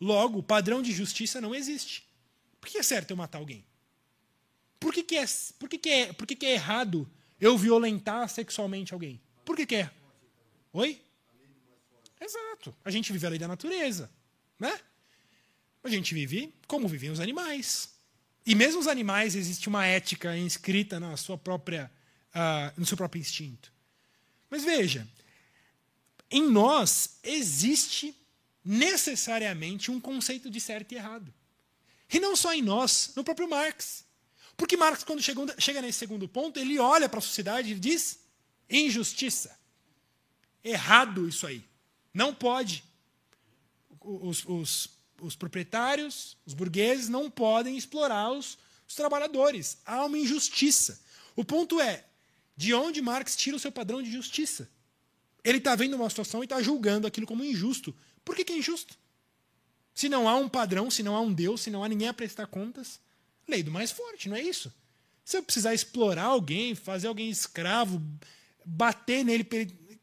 logo o padrão de justiça não existe. Por que é certo eu matar alguém? Por que, que, é, por que, que, é, por que, que é errado eu violentar sexualmente alguém? Por que, que é? Oi? Exato. A gente vive a lei da natureza. Né? A gente vive como vivem os animais. E mesmo os animais existe uma ética inscrita na sua própria, uh, no seu próprio instinto. Mas veja, em nós existe necessariamente um conceito de certo e errado. E não só em nós, no próprio Marx. Porque Marx, quando chega nesse segundo ponto, ele olha para a sociedade e diz: injustiça. Errado isso aí. Não pode. Os, os, os proprietários, os burgueses, não podem explorar os, os trabalhadores. Há uma injustiça. O ponto é: de onde Marx tira o seu padrão de justiça? Ele está vendo uma situação e está julgando aquilo como injusto. Por que, que é injusto? Se não há um padrão, se não há um Deus, se não há ninguém a prestar contas, Lei do mais forte, não é isso? Se eu precisar explorar alguém, fazer alguém escravo, bater nele,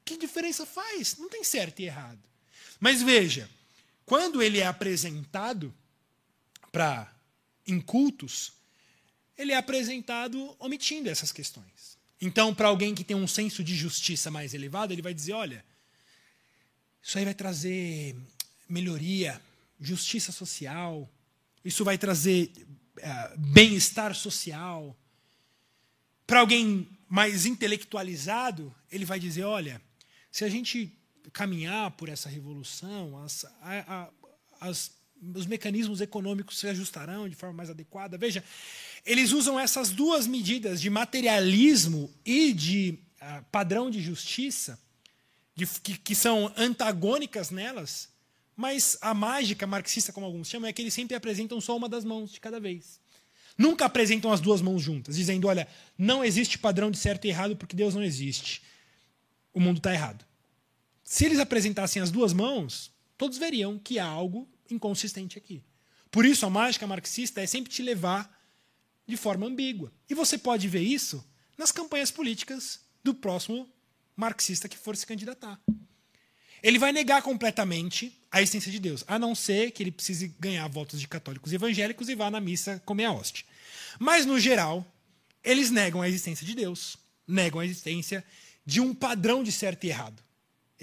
que diferença faz? Não tem certo e errado. Mas veja, quando ele é apresentado para incultos, ele é apresentado omitindo essas questões. Então, para alguém que tem um senso de justiça mais elevado, ele vai dizer: olha, isso aí vai trazer melhoria, justiça social, isso vai trazer é, bem-estar social. Para alguém mais intelectualizado, ele vai dizer: olha, se a gente caminhar por essa revolução, as, a, a, as os mecanismos econômicos se ajustarão de forma mais adequada. Veja, eles usam essas duas medidas de materialismo e de uh, padrão de justiça, de, que, que são antagônicas nelas, mas a mágica marxista, como alguns chamam, é que eles sempre apresentam só uma das mãos de cada vez. Nunca apresentam as duas mãos juntas, dizendo: olha, não existe padrão de certo e errado porque Deus não existe. O mundo está errado. Se eles apresentassem as duas mãos, todos veriam que há algo inconsistente aqui. Por isso, a mágica marxista é sempre te levar de forma ambígua. E você pode ver isso nas campanhas políticas do próximo marxista que for se candidatar. Ele vai negar completamente a existência de Deus, a não ser que ele precise ganhar votos de católicos e evangélicos e vá na missa comer a hóstia. Mas, no geral, eles negam a existência de Deus, negam a existência de um padrão de certo e errado.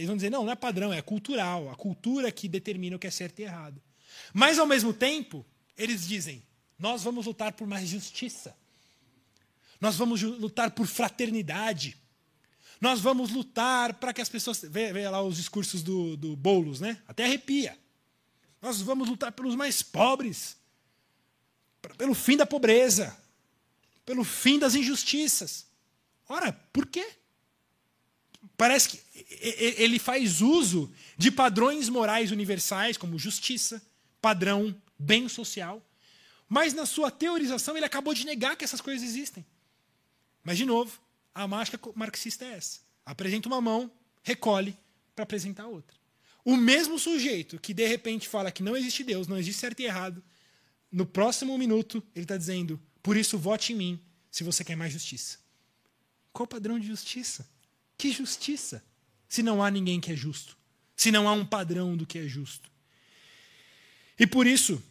Eles vão dizer, não, não é padrão, é cultural, a cultura que determina o que é certo e errado. Mas, ao mesmo tempo, eles dizem, nós vamos lutar por mais justiça. Nós vamos lutar por fraternidade. Nós vamos lutar para que as pessoas. Vê, vê lá os discursos do, do Boulos, né? Até arrepia. Nós vamos lutar pelos mais pobres, pelo fim da pobreza, pelo fim das injustiças. Ora, por quê? Parece que ele faz uso de padrões morais universais, como justiça, padrão, bem social, mas na sua teorização ele acabou de negar que essas coisas existem. Mas, de novo, a mágica marxista é essa. Apresenta uma mão, recolhe para apresentar outra. O mesmo sujeito que de repente fala que não existe Deus, não existe certo e errado, no próximo minuto ele está dizendo: por isso vote em mim se você quer mais justiça. Qual o padrão de justiça? Que justiça? Se não há ninguém que é justo. Se não há um padrão do que é justo. E por isso,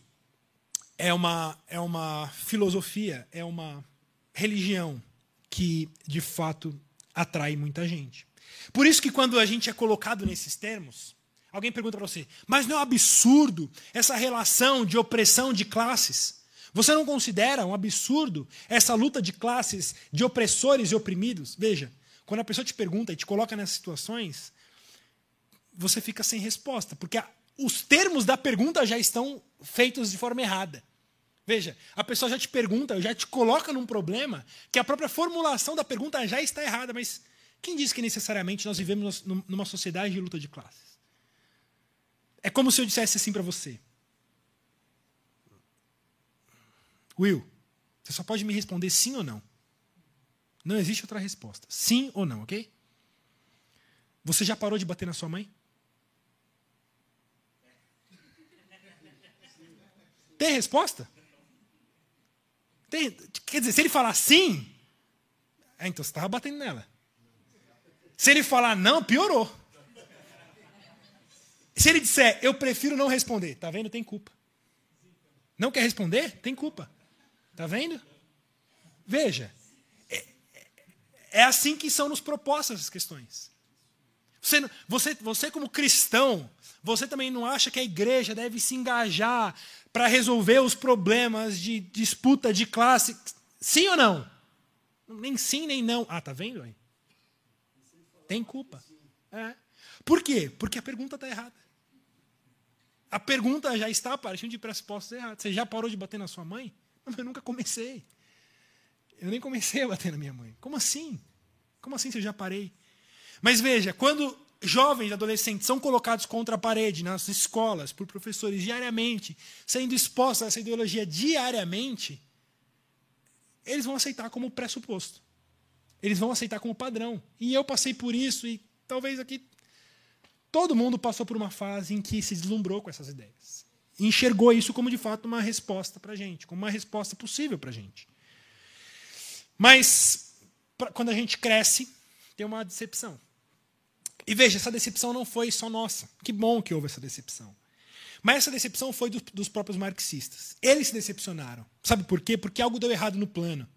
é uma, é uma filosofia, é uma religião que de fato atrai muita gente. Por isso que quando a gente é colocado nesses termos, alguém pergunta para você: "Mas não é um absurdo essa relação de opressão de classes? Você não considera um absurdo essa luta de classes, de opressores e oprimidos?" Veja, quando a pessoa te pergunta e te coloca nessas situações, você fica sem resposta, porque os termos da pergunta já estão feitos de forma errada. Veja, a pessoa já te pergunta, já te coloca num problema que a própria formulação da pergunta já está errada, mas quem diz que necessariamente nós vivemos numa sociedade de luta de classes? É como se eu dissesse assim para você: Will, você só pode me responder sim ou não. Não existe outra resposta. Sim ou não, ok? Você já parou de bater na sua mãe? Tem resposta? Tem, quer dizer, se ele falar sim, é, então você estava batendo nela. Se ele falar não, piorou. Se ele disser, eu prefiro não responder, tá vendo? Tem culpa. Não quer responder? Tem culpa. Tá vendo? Veja, é assim que são nos propostas as questões. Você, você, você, como cristão, você também não acha que a igreja deve se engajar para resolver os problemas de disputa de classe. Sim ou não? Nem sim, nem não. Ah, tá vendo aí? Tem culpa. É. Por quê? Porque a pergunta está errada. A pergunta já está partindo de pressupostos errados. Você já parou de bater na sua mãe? Não, eu nunca comecei. Eu nem comecei a bater na minha mãe. Como assim? Como assim se eu já parei? Mas veja, quando jovens, adolescentes são colocados contra a parede nas escolas por professores diariamente, sendo expostos a essa ideologia diariamente, eles vão aceitar como pressuposto. Eles vão aceitar como padrão. E eu passei por isso e talvez aqui todo mundo passou por uma fase em que se deslumbrou com essas ideias. Enxergou isso como de fato uma resposta para a gente, como uma resposta possível para a gente. Mas pra, quando a gente cresce, tem uma decepção. E veja, essa decepção não foi só nossa. Que bom que houve essa decepção. Mas essa decepção foi do, dos próprios marxistas. Eles se decepcionaram. Sabe por quê? Porque algo deu errado no plano.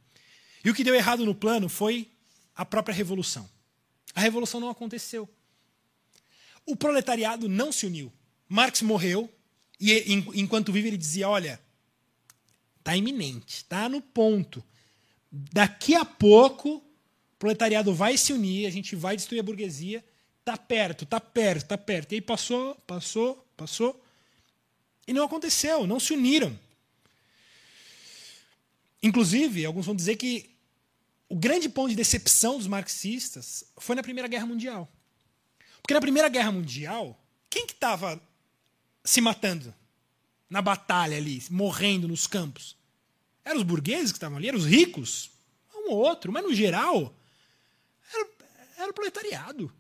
E o que deu errado no plano foi a própria revolução. A revolução não aconteceu. O proletariado não se uniu. Marx morreu e enquanto vive ele dizia: "Olha, está iminente, está no ponto. Daqui a pouco o proletariado vai se unir, a gente vai destruir a burguesia Tá perto, tá perto, tá perto. E aí passou, passou, passou. E não aconteceu, não se uniram. Inclusive, alguns vão dizer que o grande ponto de decepção dos marxistas foi na Primeira Guerra Mundial. Porque na Primeira Guerra Mundial, quem que estava se matando na batalha ali, morrendo nos campos? Eram os burgueses que estavam ali, eram os ricos, um ou outro, mas no geral era, era o proletariado.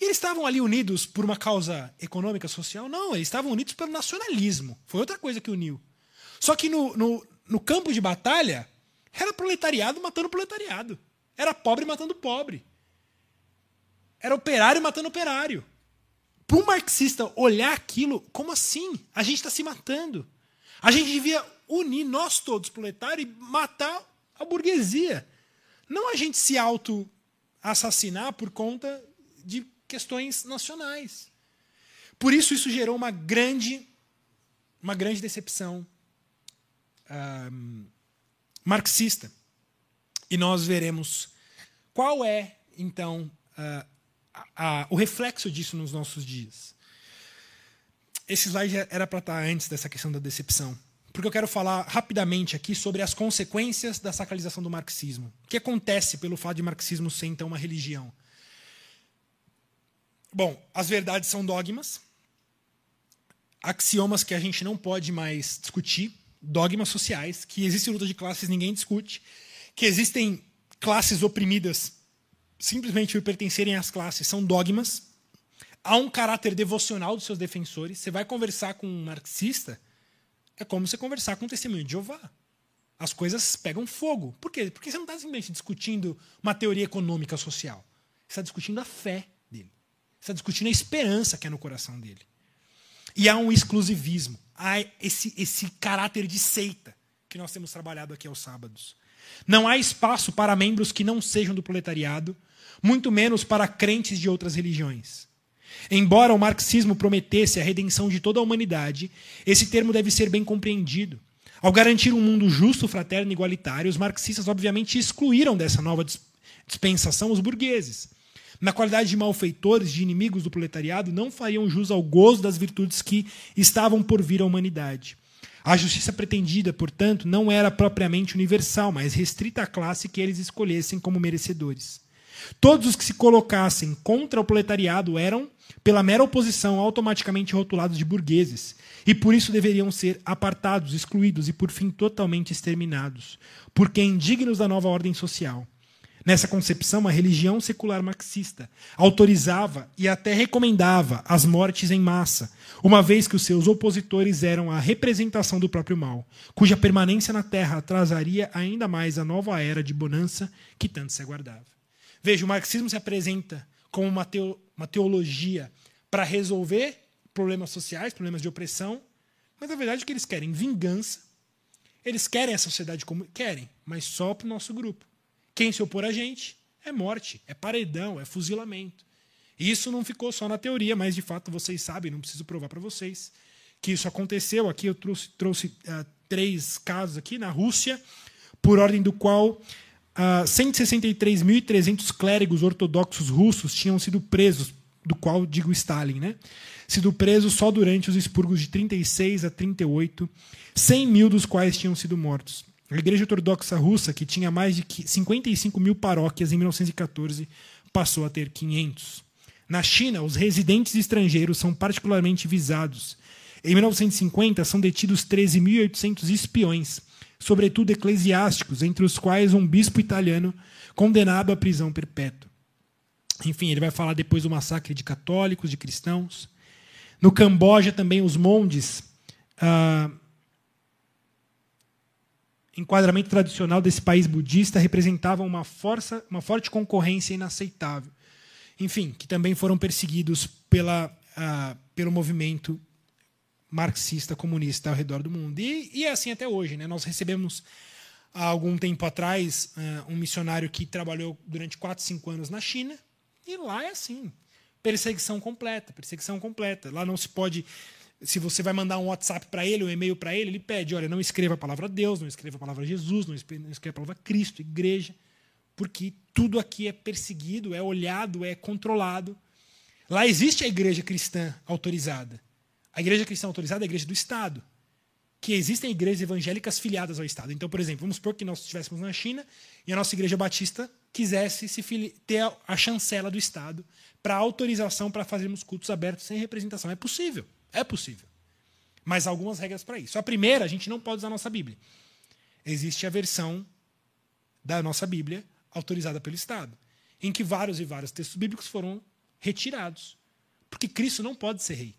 E eles estavam ali unidos por uma causa econômica, social? Não, eles estavam unidos pelo nacionalismo. Foi outra coisa que uniu. Só que no, no, no campo de batalha, era proletariado matando proletariado. Era pobre matando pobre. Era operário matando operário. Para um marxista olhar aquilo, como assim? A gente está se matando. A gente devia unir nós todos, proletários, e matar a burguesia. Não a gente se auto-assassinar por conta de questões nacionais. Por isso, isso gerou uma grande, uma grande decepção um, marxista. E nós veremos qual é, então, a, a, o reflexo disso nos nossos dias. Esse slide era para estar antes dessa questão da decepção, porque eu quero falar rapidamente aqui sobre as consequências da sacralização do marxismo. O que acontece pelo fato de marxismo ser, então, uma religião? Bom, as verdades são dogmas, axiomas que a gente não pode mais discutir, dogmas sociais, que existe luta de classes, ninguém discute, que existem classes oprimidas simplesmente por pertencerem às classes, são dogmas. Há um caráter devocional dos seus defensores. Você vai conversar com um marxista, é como você conversar com um testemunho de Jeová. As coisas pegam fogo. Por quê? Porque você não está simplesmente discutindo uma teoria econômica social. Você está discutindo a fé está discutindo a esperança que é no coração dele. E há um exclusivismo, há esse, esse caráter de seita que nós temos trabalhado aqui aos sábados. Não há espaço para membros que não sejam do proletariado, muito menos para crentes de outras religiões. Embora o marxismo prometesse a redenção de toda a humanidade, esse termo deve ser bem compreendido. Ao garantir um mundo justo, fraterno e igualitário, os marxistas obviamente excluíram dessa nova dispensação os burgueses, na qualidade de malfeitores, de inimigos do proletariado, não fariam jus ao gozo das virtudes que estavam por vir à humanidade. A justiça pretendida, portanto, não era propriamente universal, mas restrita à classe que eles escolhessem como merecedores. Todos os que se colocassem contra o proletariado eram, pela mera oposição, automaticamente rotulados de burgueses, e por isso deveriam ser apartados, excluídos e, por fim, totalmente exterminados, porque indignos da nova ordem social. Nessa concepção, a religião secular marxista autorizava e até recomendava as mortes em massa, uma vez que os seus opositores eram a representação do próprio mal, cuja permanência na Terra atrasaria ainda mais a nova era de bonança que tanto se aguardava. Veja, o marxismo se apresenta como uma, teo, uma teologia para resolver problemas sociais, problemas de opressão, mas na verdade o que eles querem? Vingança. Eles querem a sociedade como querem, mas só para o nosso grupo. Quem se opor a gente é morte, é paredão, é fuzilamento. Isso não ficou só na teoria, mas de fato vocês sabem, não preciso provar para vocês, que isso aconteceu. Aqui eu trouxe, trouxe uh, três casos aqui na Rússia, por ordem do qual uh, ah, 163.300 clérigos ortodoxos russos tinham sido presos, do qual digo Stalin, né? Sido presos só durante os expurgos de 36 a 38, 100 mil dos quais tinham sido mortos. A Igreja Ortodoxa Russa, que tinha mais de 55 mil paróquias em 1914, passou a ter 500. Na China, os residentes estrangeiros são particularmente visados. Em 1950, são detidos 13.800 espiões, sobretudo eclesiásticos, entre os quais um bispo italiano condenado à prisão perpétua. Enfim, ele vai falar depois do massacre de católicos, de cristãos. No Camboja, também, os mondes. Ah, enquadramento tradicional desse país budista representavam uma, força, uma forte concorrência inaceitável. Enfim, que também foram perseguidos pela, uh, pelo movimento marxista comunista ao redor do mundo. E, e, é assim até hoje. Né? Nós recebemos, há algum tempo atrás, uh, um missionário que trabalhou durante 4, 5 anos na China, e lá é assim. Perseguição completa, perseguição completa. Lá não se pode se você vai mandar um WhatsApp para ele, um e-mail para ele, ele pede: olha, não escreva a palavra Deus, não escreva a palavra Jesus, não escreva a palavra Cristo, igreja, porque tudo aqui é perseguido, é olhado, é controlado. Lá existe a igreja cristã autorizada. A igreja cristã autorizada é a igreja do Estado. Que existem igrejas evangélicas filiadas ao Estado. Então, por exemplo, vamos supor que nós estivéssemos na China e a nossa igreja batista quisesse se ter a chancela do Estado para autorização para fazermos cultos abertos sem representação. É possível. É possível. Mas há algumas regras para isso. A primeira, a gente não pode usar a nossa Bíblia. Existe a versão da nossa Bíblia autorizada pelo Estado, em que vários e vários textos bíblicos foram retirados. Porque Cristo não pode ser rei.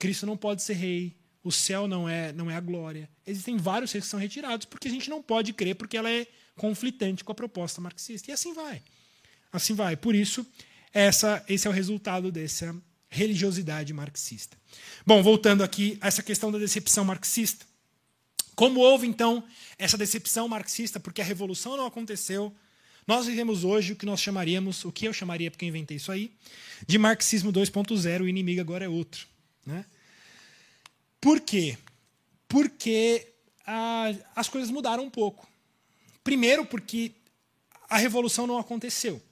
Cristo não pode ser rei. O céu não é, não é a glória. Existem vários textos que são retirados porque a gente não pode crer porque ela é conflitante com a proposta marxista. E assim vai. Assim vai. Por isso, essa, esse é o resultado dessa religiosidade marxista. Bom, voltando aqui a essa questão da decepção marxista. Como houve, então, essa decepção marxista, porque a revolução não aconteceu, nós vivemos hoje o que nós chamaríamos, o que eu chamaria, porque eu inventei isso aí, de marxismo 2.0, o inimigo agora é outro. Né? Por quê? Porque ah, as coisas mudaram um pouco. Primeiro, porque a revolução não aconteceu.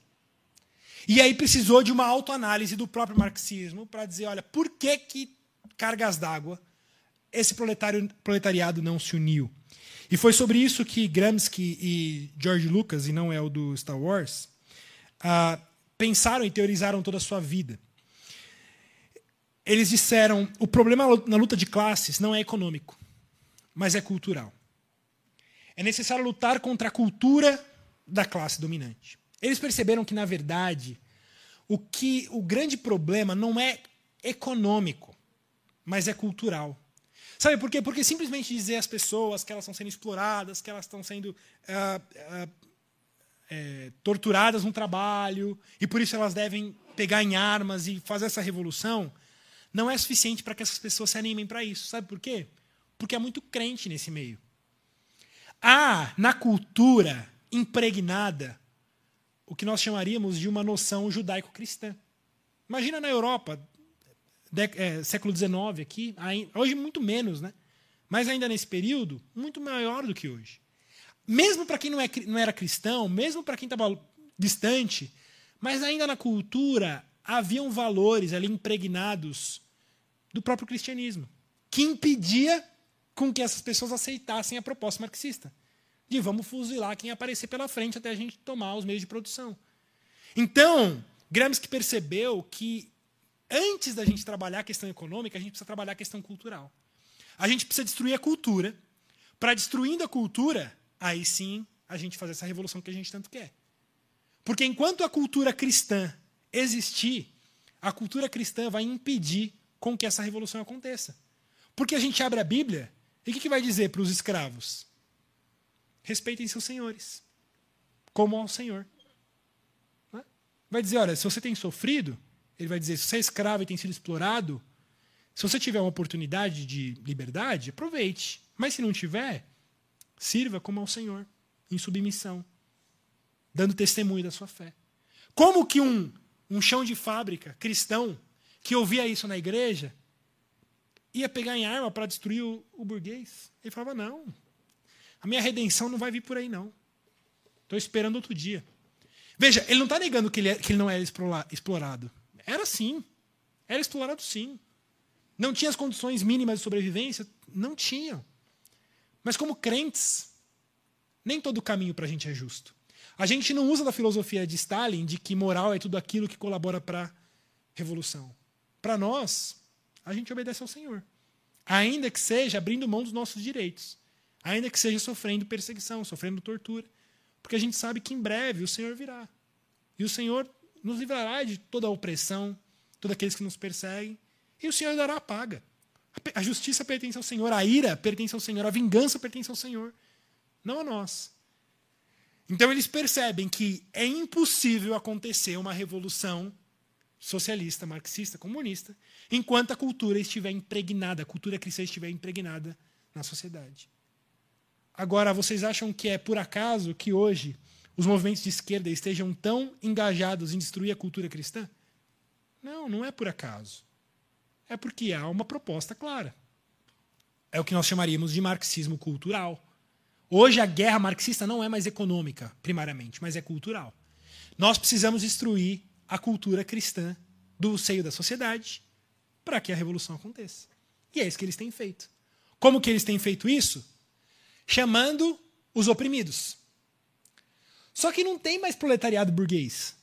E aí precisou de uma autoanálise do próprio marxismo para dizer, olha, por que, que cargas d'água esse proletariado não se uniu? E foi sobre isso que Gramsci e George Lucas, e não é o do Star Wars, uh, pensaram e teorizaram toda a sua vida. Eles disseram: o problema na luta de classes não é econômico, mas é cultural. É necessário lutar contra a cultura da classe dominante. Eles perceberam que, na verdade, o que o grande problema não é econômico, mas é cultural. Sabe por quê? Porque simplesmente dizer às pessoas que elas estão sendo exploradas, que elas estão sendo ah, ah, é, torturadas no trabalho, e por isso elas devem pegar em armas e fazer essa revolução, não é suficiente para que essas pessoas se animem para isso. Sabe por quê? Porque há muito crente nesse meio. Há, na cultura impregnada, o que nós chamaríamos de uma noção judaico-cristã. Imagina na Europa, é, século XIX aqui, hoje muito menos, né? Mas ainda nesse período, muito maior do que hoje. Mesmo para quem não, é, não era cristão, mesmo para quem estava distante, mas ainda na cultura haviam valores ali impregnados do próprio cristianismo, que impedia com que essas pessoas aceitassem a proposta marxista de vamos fuzilar quem aparecer pela frente até a gente tomar os meios de produção. Então, Gramsci percebeu que antes da gente trabalhar a questão econômica, a gente precisa trabalhar a questão cultural. A gente precisa destruir a cultura. Para destruindo a cultura, aí sim a gente fazer essa revolução que a gente tanto quer. Porque enquanto a cultura cristã existir, a cultura cristã vai impedir com que essa revolução aconteça. Porque a gente abre a Bíblia e o que, que vai dizer para os escravos? Respeitem seus senhores, como ao Senhor. Vai dizer: olha, se você tem sofrido, ele vai dizer: se você é escravo e tem sido explorado, se você tiver uma oportunidade de liberdade, aproveite. Mas se não tiver, sirva como ao Senhor, em submissão, dando testemunho da sua fé. Como que um, um chão de fábrica cristão que ouvia isso na igreja ia pegar em arma para destruir o, o burguês? Ele falava: não, a minha redenção não vai vir por aí, não. Estou esperando outro dia. Veja, ele não está negando que ele, é, que ele não é explorado. Era sim. Era explorado sim. Não tinha as condições mínimas de sobrevivência? Não tinham. Mas como crentes, nem todo caminho para a gente é justo. A gente não usa da filosofia de Stalin de que moral é tudo aquilo que colabora para a revolução. Para nós, a gente obedece ao Senhor. Ainda que seja abrindo mão dos nossos direitos. Ainda que seja sofrendo perseguição, sofrendo tortura. Porque a gente sabe que em breve o Senhor virá. E o Senhor nos livrará de toda a opressão, todos aqueles que nos perseguem, e o Senhor dará a paga. A justiça pertence ao Senhor, a ira pertence ao Senhor, a vingança pertence ao Senhor, não a nós. Então eles percebem que é impossível acontecer uma revolução socialista, marxista, comunista, enquanto a cultura estiver impregnada, a cultura cristã estiver impregnada na sociedade. Agora, vocês acham que é por acaso que hoje os movimentos de esquerda estejam tão engajados em destruir a cultura cristã? Não, não é por acaso. É porque há uma proposta clara. É o que nós chamaríamos de marxismo cultural. Hoje a guerra marxista não é mais econômica, primariamente, mas é cultural. Nós precisamos destruir a cultura cristã do seio da sociedade para que a revolução aconteça. E é isso que eles têm feito. Como que eles têm feito isso? Chamando os oprimidos. Só que não tem mais proletariado burguês.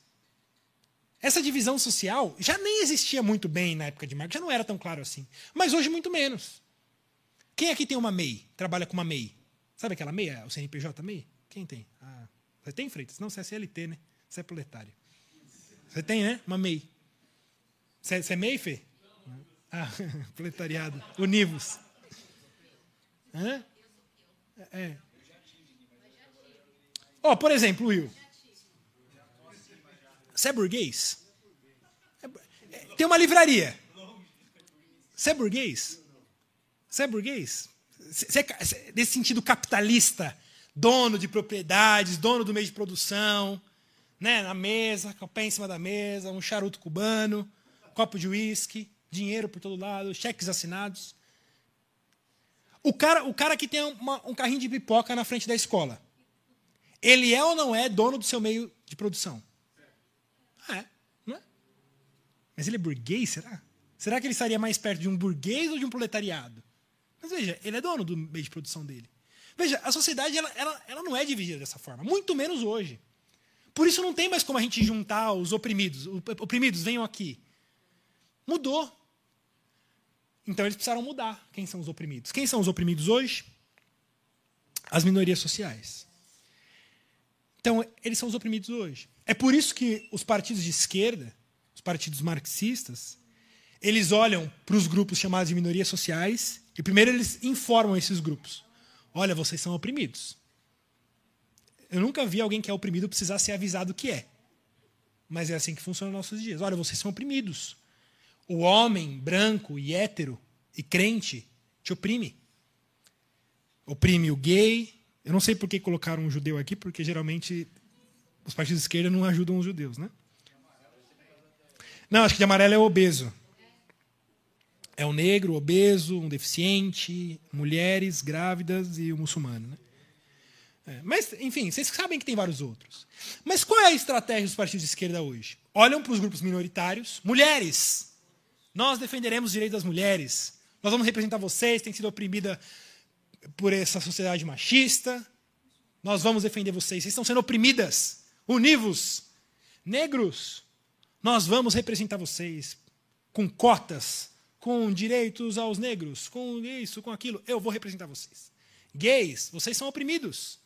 Essa divisão social já nem existia muito bem na época de Marx, já não era tão claro assim. Mas hoje muito menos. Quem aqui tem uma MEI? Trabalha com uma MEI? Sabe aquela MEI? O CNPJ MEI? Quem tem? Ah, você tem, Freitas? Não, você é CLT, né? Você é proletário. Você tem, né? Uma MEI. Você, você é MEI, Fê? Ah, proletariado. Univos. Hã? É. Ó, oh, por exemplo, Will. Você é burguês? Tem uma livraria. Você é burguês? Você é burguês? Você é, nesse sentido capitalista, dono de propriedades, dono do meio de produção, né, na mesa, com o pé em cima da mesa, um charuto cubano, copo de uísque, dinheiro por todo lado, cheques assinados. O cara, o cara que tem uma, um carrinho de pipoca na frente da escola, ele é ou não é dono do seu meio de produção? Ah, é, não é? Mas ele é burguês, será? Será que ele estaria mais perto de um burguês ou de um proletariado? Mas veja, ele é dono do meio de produção dele. Veja, a sociedade ela, ela, ela não é dividida dessa forma, muito menos hoje. Por isso não tem mais como a gente juntar os oprimidos. Oprimidos, venham aqui. Mudou. Então eles precisaram mudar. Quem são os oprimidos? Quem são os oprimidos hoje? As minorias sociais. Então, eles são os oprimidos hoje. É por isso que os partidos de esquerda, os partidos marxistas, eles olham para os grupos chamados de minorias sociais e primeiro eles informam esses grupos. Olha, vocês são oprimidos. Eu nunca vi alguém que é oprimido precisar ser avisado que é. Mas é assim que funciona nos nossos dias. Olha, vocês são oprimidos. O homem branco e hétero e crente te oprime. Oprime o gay. Eu não sei por que colocaram um judeu aqui, porque geralmente os partidos de esquerda não ajudam os judeus, né? Não, acho que de amarelo é obeso. É o negro, obeso, um deficiente, mulheres grávidas e o muçulmano. Né? É, mas, enfim, vocês sabem que tem vários outros. Mas qual é a estratégia dos partidos de esquerda hoje? Olham para os grupos minoritários. Mulheres! Nós defenderemos os direitos das mulheres. Nós vamos representar vocês, tem sido oprimida por essa sociedade machista. Nós vamos defender vocês. Vocês estão sendo oprimidas. Univos. Negros. Nós vamos representar vocês com cotas, com direitos aos negros, com isso, com aquilo. Eu vou representar vocês. Gays, vocês são oprimidos.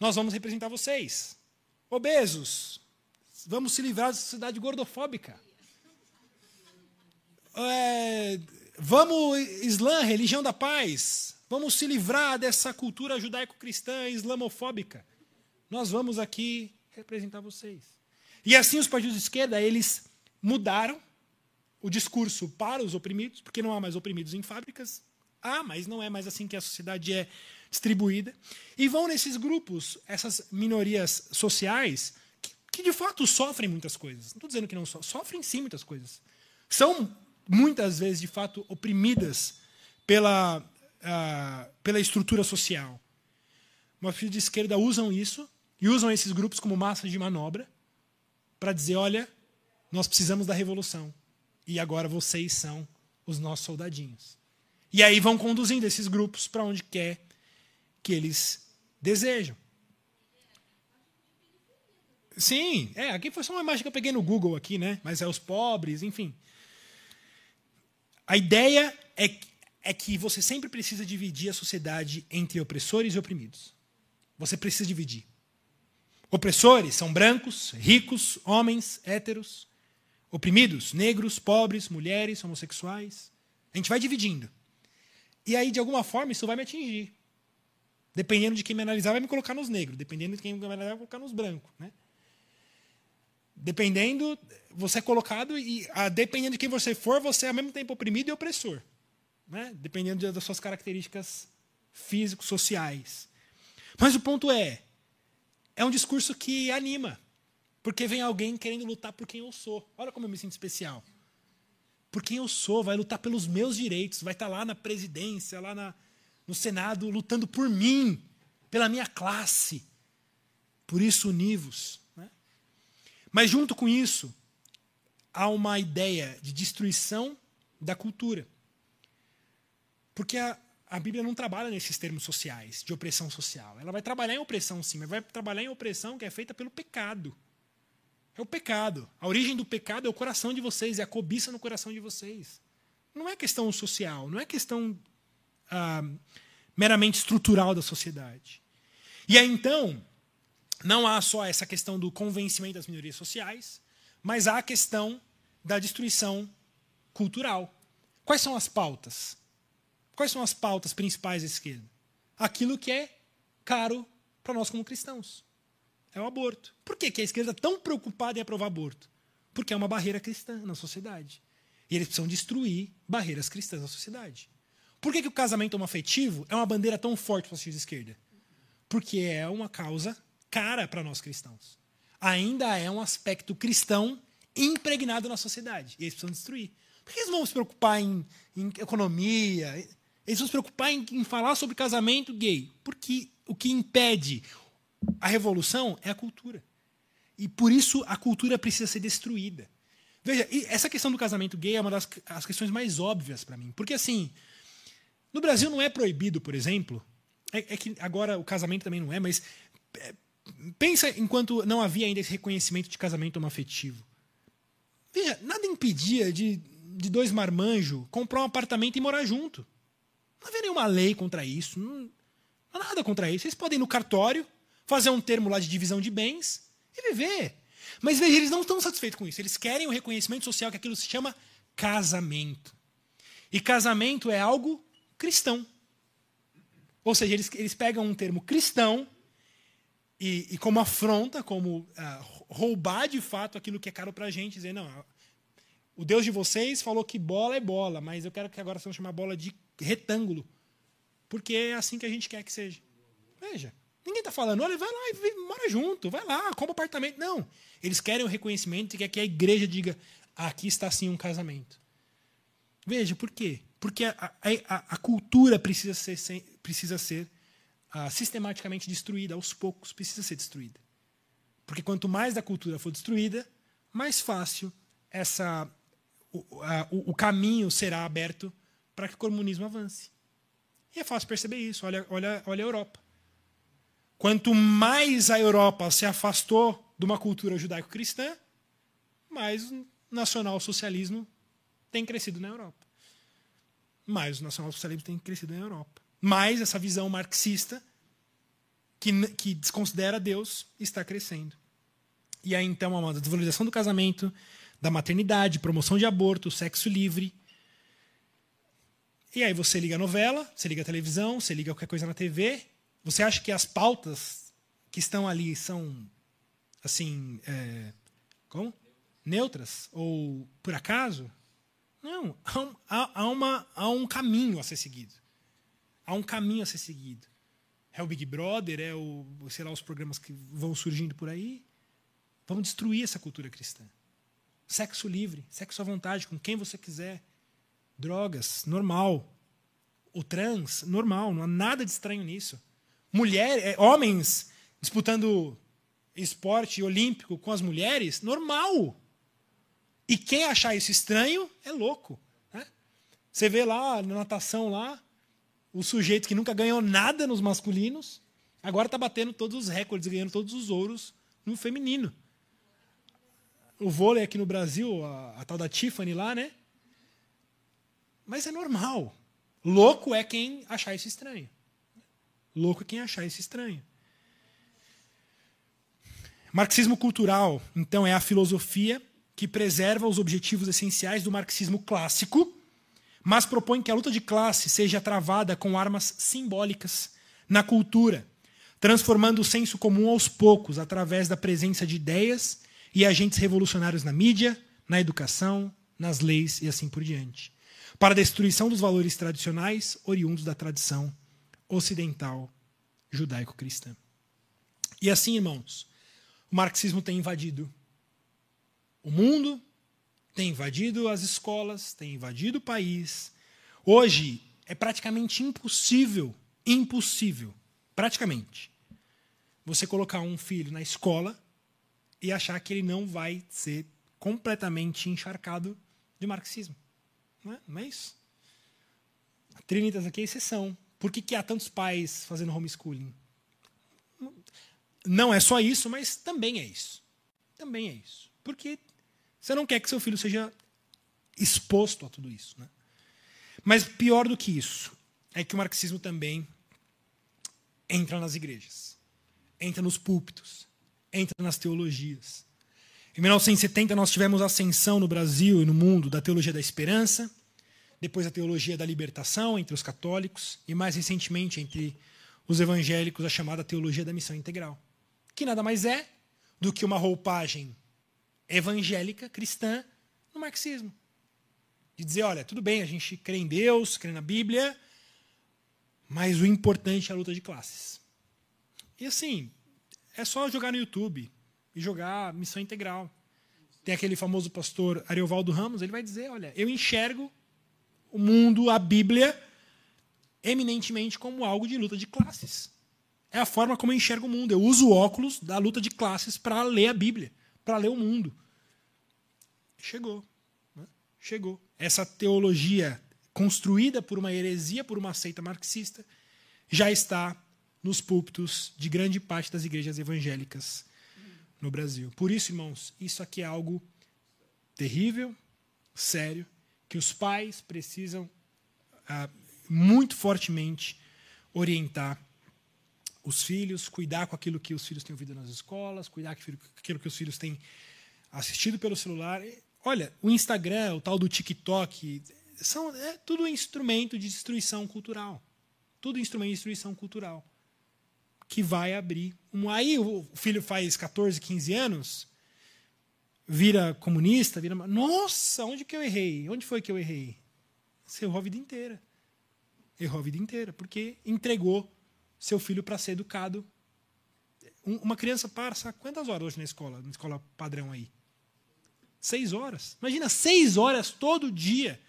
Nós vamos representar vocês. Obesos, vamos se livrar da sociedade gordofóbica é, vamos, Islã, religião da paz, vamos se livrar dessa cultura judaico-cristã islamofóbica. Nós vamos aqui representar vocês. E assim os partidos de esquerda, eles mudaram o discurso para os oprimidos, porque não há mais oprimidos em fábricas. Ah, mas não é mais assim que a sociedade é distribuída. E vão nesses grupos, essas minorias sociais, que, que de fato sofrem muitas coisas. Não estou dizendo que não sofrem, sofrem sim muitas coisas. São muitas vezes, de fato, oprimidas pela, uh, pela estrutura social. Os filhos de esquerda usam isso e usam esses grupos como massa de manobra para dizer: olha, nós precisamos da revolução e agora vocês são os nossos soldadinhos. E aí vão conduzindo esses grupos para onde quer que eles desejam. Sim, é, aqui foi só uma imagem que eu peguei no Google aqui, né? Mas é os pobres, enfim. A ideia é, é que você sempre precisa dividir a sociedade entre opressores e oprimidos. Você precisa dividir. Opressores são brancos, ricos, homens, héteros. Oprimidos, negros, pobres, mulheres, homossexuais. A gente vai dividindo. E aí, de alguma forma, isso vai me atingir. Dependendo de quem me analisar, vai me colocar nos negros. Dependendo de quem me analisar, vai colocar nos brancos. Né? Dependendo, você é colocado e a, dependendo de quem você for, você é ao mesmo tempo oprimido e opressor. Né? Dependendo das suas características físicos, sociais. Mas o ponto é, é um discurso que anima. Porque vem alguém querendo lutar por quem eu sou. Olha como eu me sinto especial. Por quem eu sou, vai lutar pelos meus direitos, vai estar lá na presidência, lá na, no Senado, lutando por mim, pela minha classe. Por isso, univos. Mas junto com isso, há uma ideia de destruição da cultura. Porque a, a Bíblia não trabalha nesses termos sociais, de opressão social. Ela vai trabalhar em opressão, sim, mas vai trabalhar em opressão que é feita pelo pecado. É o pecado. A origem do pecado é o coração de vocês, é a cobiça no coração de vocês. Não é questão social, não é questão ah, meramente estrutural da sociedade. E aí então, não há só essa questão do convencimento das minorias sociais, mas há a questão da destruição cultural. Quais são as pautas? Quais são as pautas principais da esquerda? Aquilo que é caro para nós como cristãos. É o aborto. Por que, que a esquerda é tão preocupada em aprovar aborto? Porque é uma barreira cristã na sociedade. E eles precisam destruir barreiras cristãs na sociedade. Por que, que o casamento homoafetivo é uma bandeira tão forte para os de esquerda? Porque é uma causa cara para nós cristãos. Ainda é um aspecto cristão impregnado na sociedade. E eles precisam destruir. Por que eles vão se preocupar em, em economia? Eles vão se preocupar em, em falar sobre casamento gay. Porque o que impede a revolução é a cultura. E por isso a cultura precisa ser destruída. Veja, essa questão do casamento gay é uma das as questões mais óbvias para mim. Porque, assim, no Brasil não é proibido, por exemplo. É, é que agora o casamento também não é, mas é, pensa enquanto não havia ainda esse reconhecimento de casamento homoafetivo. Veja, nada impedia de, de dois marmanjos comprar um apartamento e morar junto. Não havia nenhuma lei contra isso. Não, há nada contra isso. Eles podem ir no cartório, fazer um termo lá de divisão de bens e viver. Mas veja, eles não estão satisfeitos com isso. Eles querem o reconhecimento social que aquilo se chama casamento. E casamento é algo cristão. Ou seja, eles, eles pegam um termo cristão e, e como afronta, como uh, roubar de fato aquilo que é caro para a gente, dizer, não, o Deus de vocês falou que bola é bola, mas eu quero que agora vocês chamar bola de retângulo, porque é assim que a gente quer que seja. Veja, ninguém está falando, olha, vai lá e mora junto, vai lá, compra apartamento. Não, eles querem o reconhecimento e quer que a igreja diga, aqui está sim um casamento. Veja, por quê? Porque a, a, a cultura precisa ser, precisa ser uh, sistematicamente destruída, aos poucos, precisa ser destruída. Porque quanto mais da cultura for destruída, mais fácil essa, o, o, o caminho será aberto para que o comunismo avance. E é fácil perceber isso. Olha, olha, olha a Europa. Quanto mais a Europa se afastou de uma cultura judaico-cristã, mais o nacional-socialismo tem crescido na Europa mais o nacionalsocialismo tem crescido na Europa. Mais essa visão marxista, que, que desconsidera Deus, está crescendo. E aí, então, a desvalorização do casamento, da maternidade, promoção de aborto, sexo livre. E aí você liga a novela, você liga a televisão, você liga qualquer coisa na TV. Você acha que as pautas que estão ali são, assim, é, como? Neutras? Ou por acaso? Não, há um, há, uma, há um caminho a ser seguido. Há um caminho a ser seguido. É o Big Brother, é o, sei lá, os programas que vão surgindo por aí. Vamos destruir essa cultura cristã. Sexo livre, sexo à vontade, com quem você quiser. Drogas, normal. O trans, normal, não há nada de estranho nisso. É, homens disputando esporte olímpico com as mulheres, normal. E quem achar isso estranho é louco. Né? Você vê lá na natação lá, o sujeito que nunca ganhou nada nos masculinos, agora está batendo todos os recordes, ganhando todos os ouros no feminino. O vôlei aqui no Brasil, a, a tal da Tiffany lá, né? Mas é normal. Louco é quem achar isso estranho. Louco é quem achar isso estranho. Marxismo cultural, então, é a filosofia que preserva os objetivos essenciais do marxismo clássico, mas propõe que a luta de classe seja travada com armas simbólicas na cultura, transformando o senso comum aos poucos através da presença de ideias e agentes revolucionários na mídia, na educação, nas leis e assim por diante, para a destruição dos valores tradicionais oriundos da tradição ocidental judaico-cristã. E assim, irmãos, o marxismo tem invadido o mundo, tem invadido as escolas, tem invadido o país. Hoje é praticamente impossível, impossível, praticamente, você colocar um filho na escola e achar que ele não vai ser completamente encharcado de marxismo. Né? Não é isso? A Trinitas aqui é exceção. Por que, que há tantos pais fazendo homeschooling? Não é só isso, mas também é isso. Também é isso. Porque você não quer que seu filho seja exposto a tudo isso. Né? Mas pior do que isso é que o marxismo também entra nas igrejas, entra nos púlpitos, entra nas teologias. Em 1970 nós tivemos a ascensão no Brasil e no mundo da teologia da esperança, depois a teologia da libertação entre os católicos e mais recentemente entre os evangélicos a chamada teologia da missão integral, que nada mais é do que uma roupagem evangélica cristã no marxismo. De dizer, olha, tudo bem, a gente crê em Deus, crê na Bíblia, mas o importante é a luta de classes. E assim, é só jogar no YouTube e jogar missão integral. Tem aquele famoso pastor Ariovaldo Ramos, ele vai dizer, olha, eu enxergo o mundo, a Bíblia, eminentemente como algo de luta de classes. É a forma como eu enxergo o mundo. Eu uso o óculos da luta de classes para ler a Bíblia, para ler o mundo. Chegou. Né? Chegou. Essa teologia construída por uma heresia, por uma seita marxista, já está nos púlpitos de grande parte das igrejas evangélicas no Brasil. Por isso, irmãos, isso aqui é algo terrível, sério, que os pais precisam ah, muito fortemente orientar os filhos, cuidar com aquilo que os filhos têm ouvido nas escolas, cuidar com aquilo que os filhos têm assistido pelo celular. Olha, o Instagram, o tal do TikTok, são é tudo instrumento de destruição cultural. Tudo instrumento de destruição cultural. Que vai abrir. Aí o filho faz 14, 15 anos, vira comunista, vira. Nossa, onde que eu errei? Onde foi que eu errei? Você errou a vida inteira. Errou a vida inteira, porque entregou seu filho para ser educado. Uma criança passa quantas horas hoje na escola, na escola padrão aí? Seis horas. Imagina, seis horas todo dia.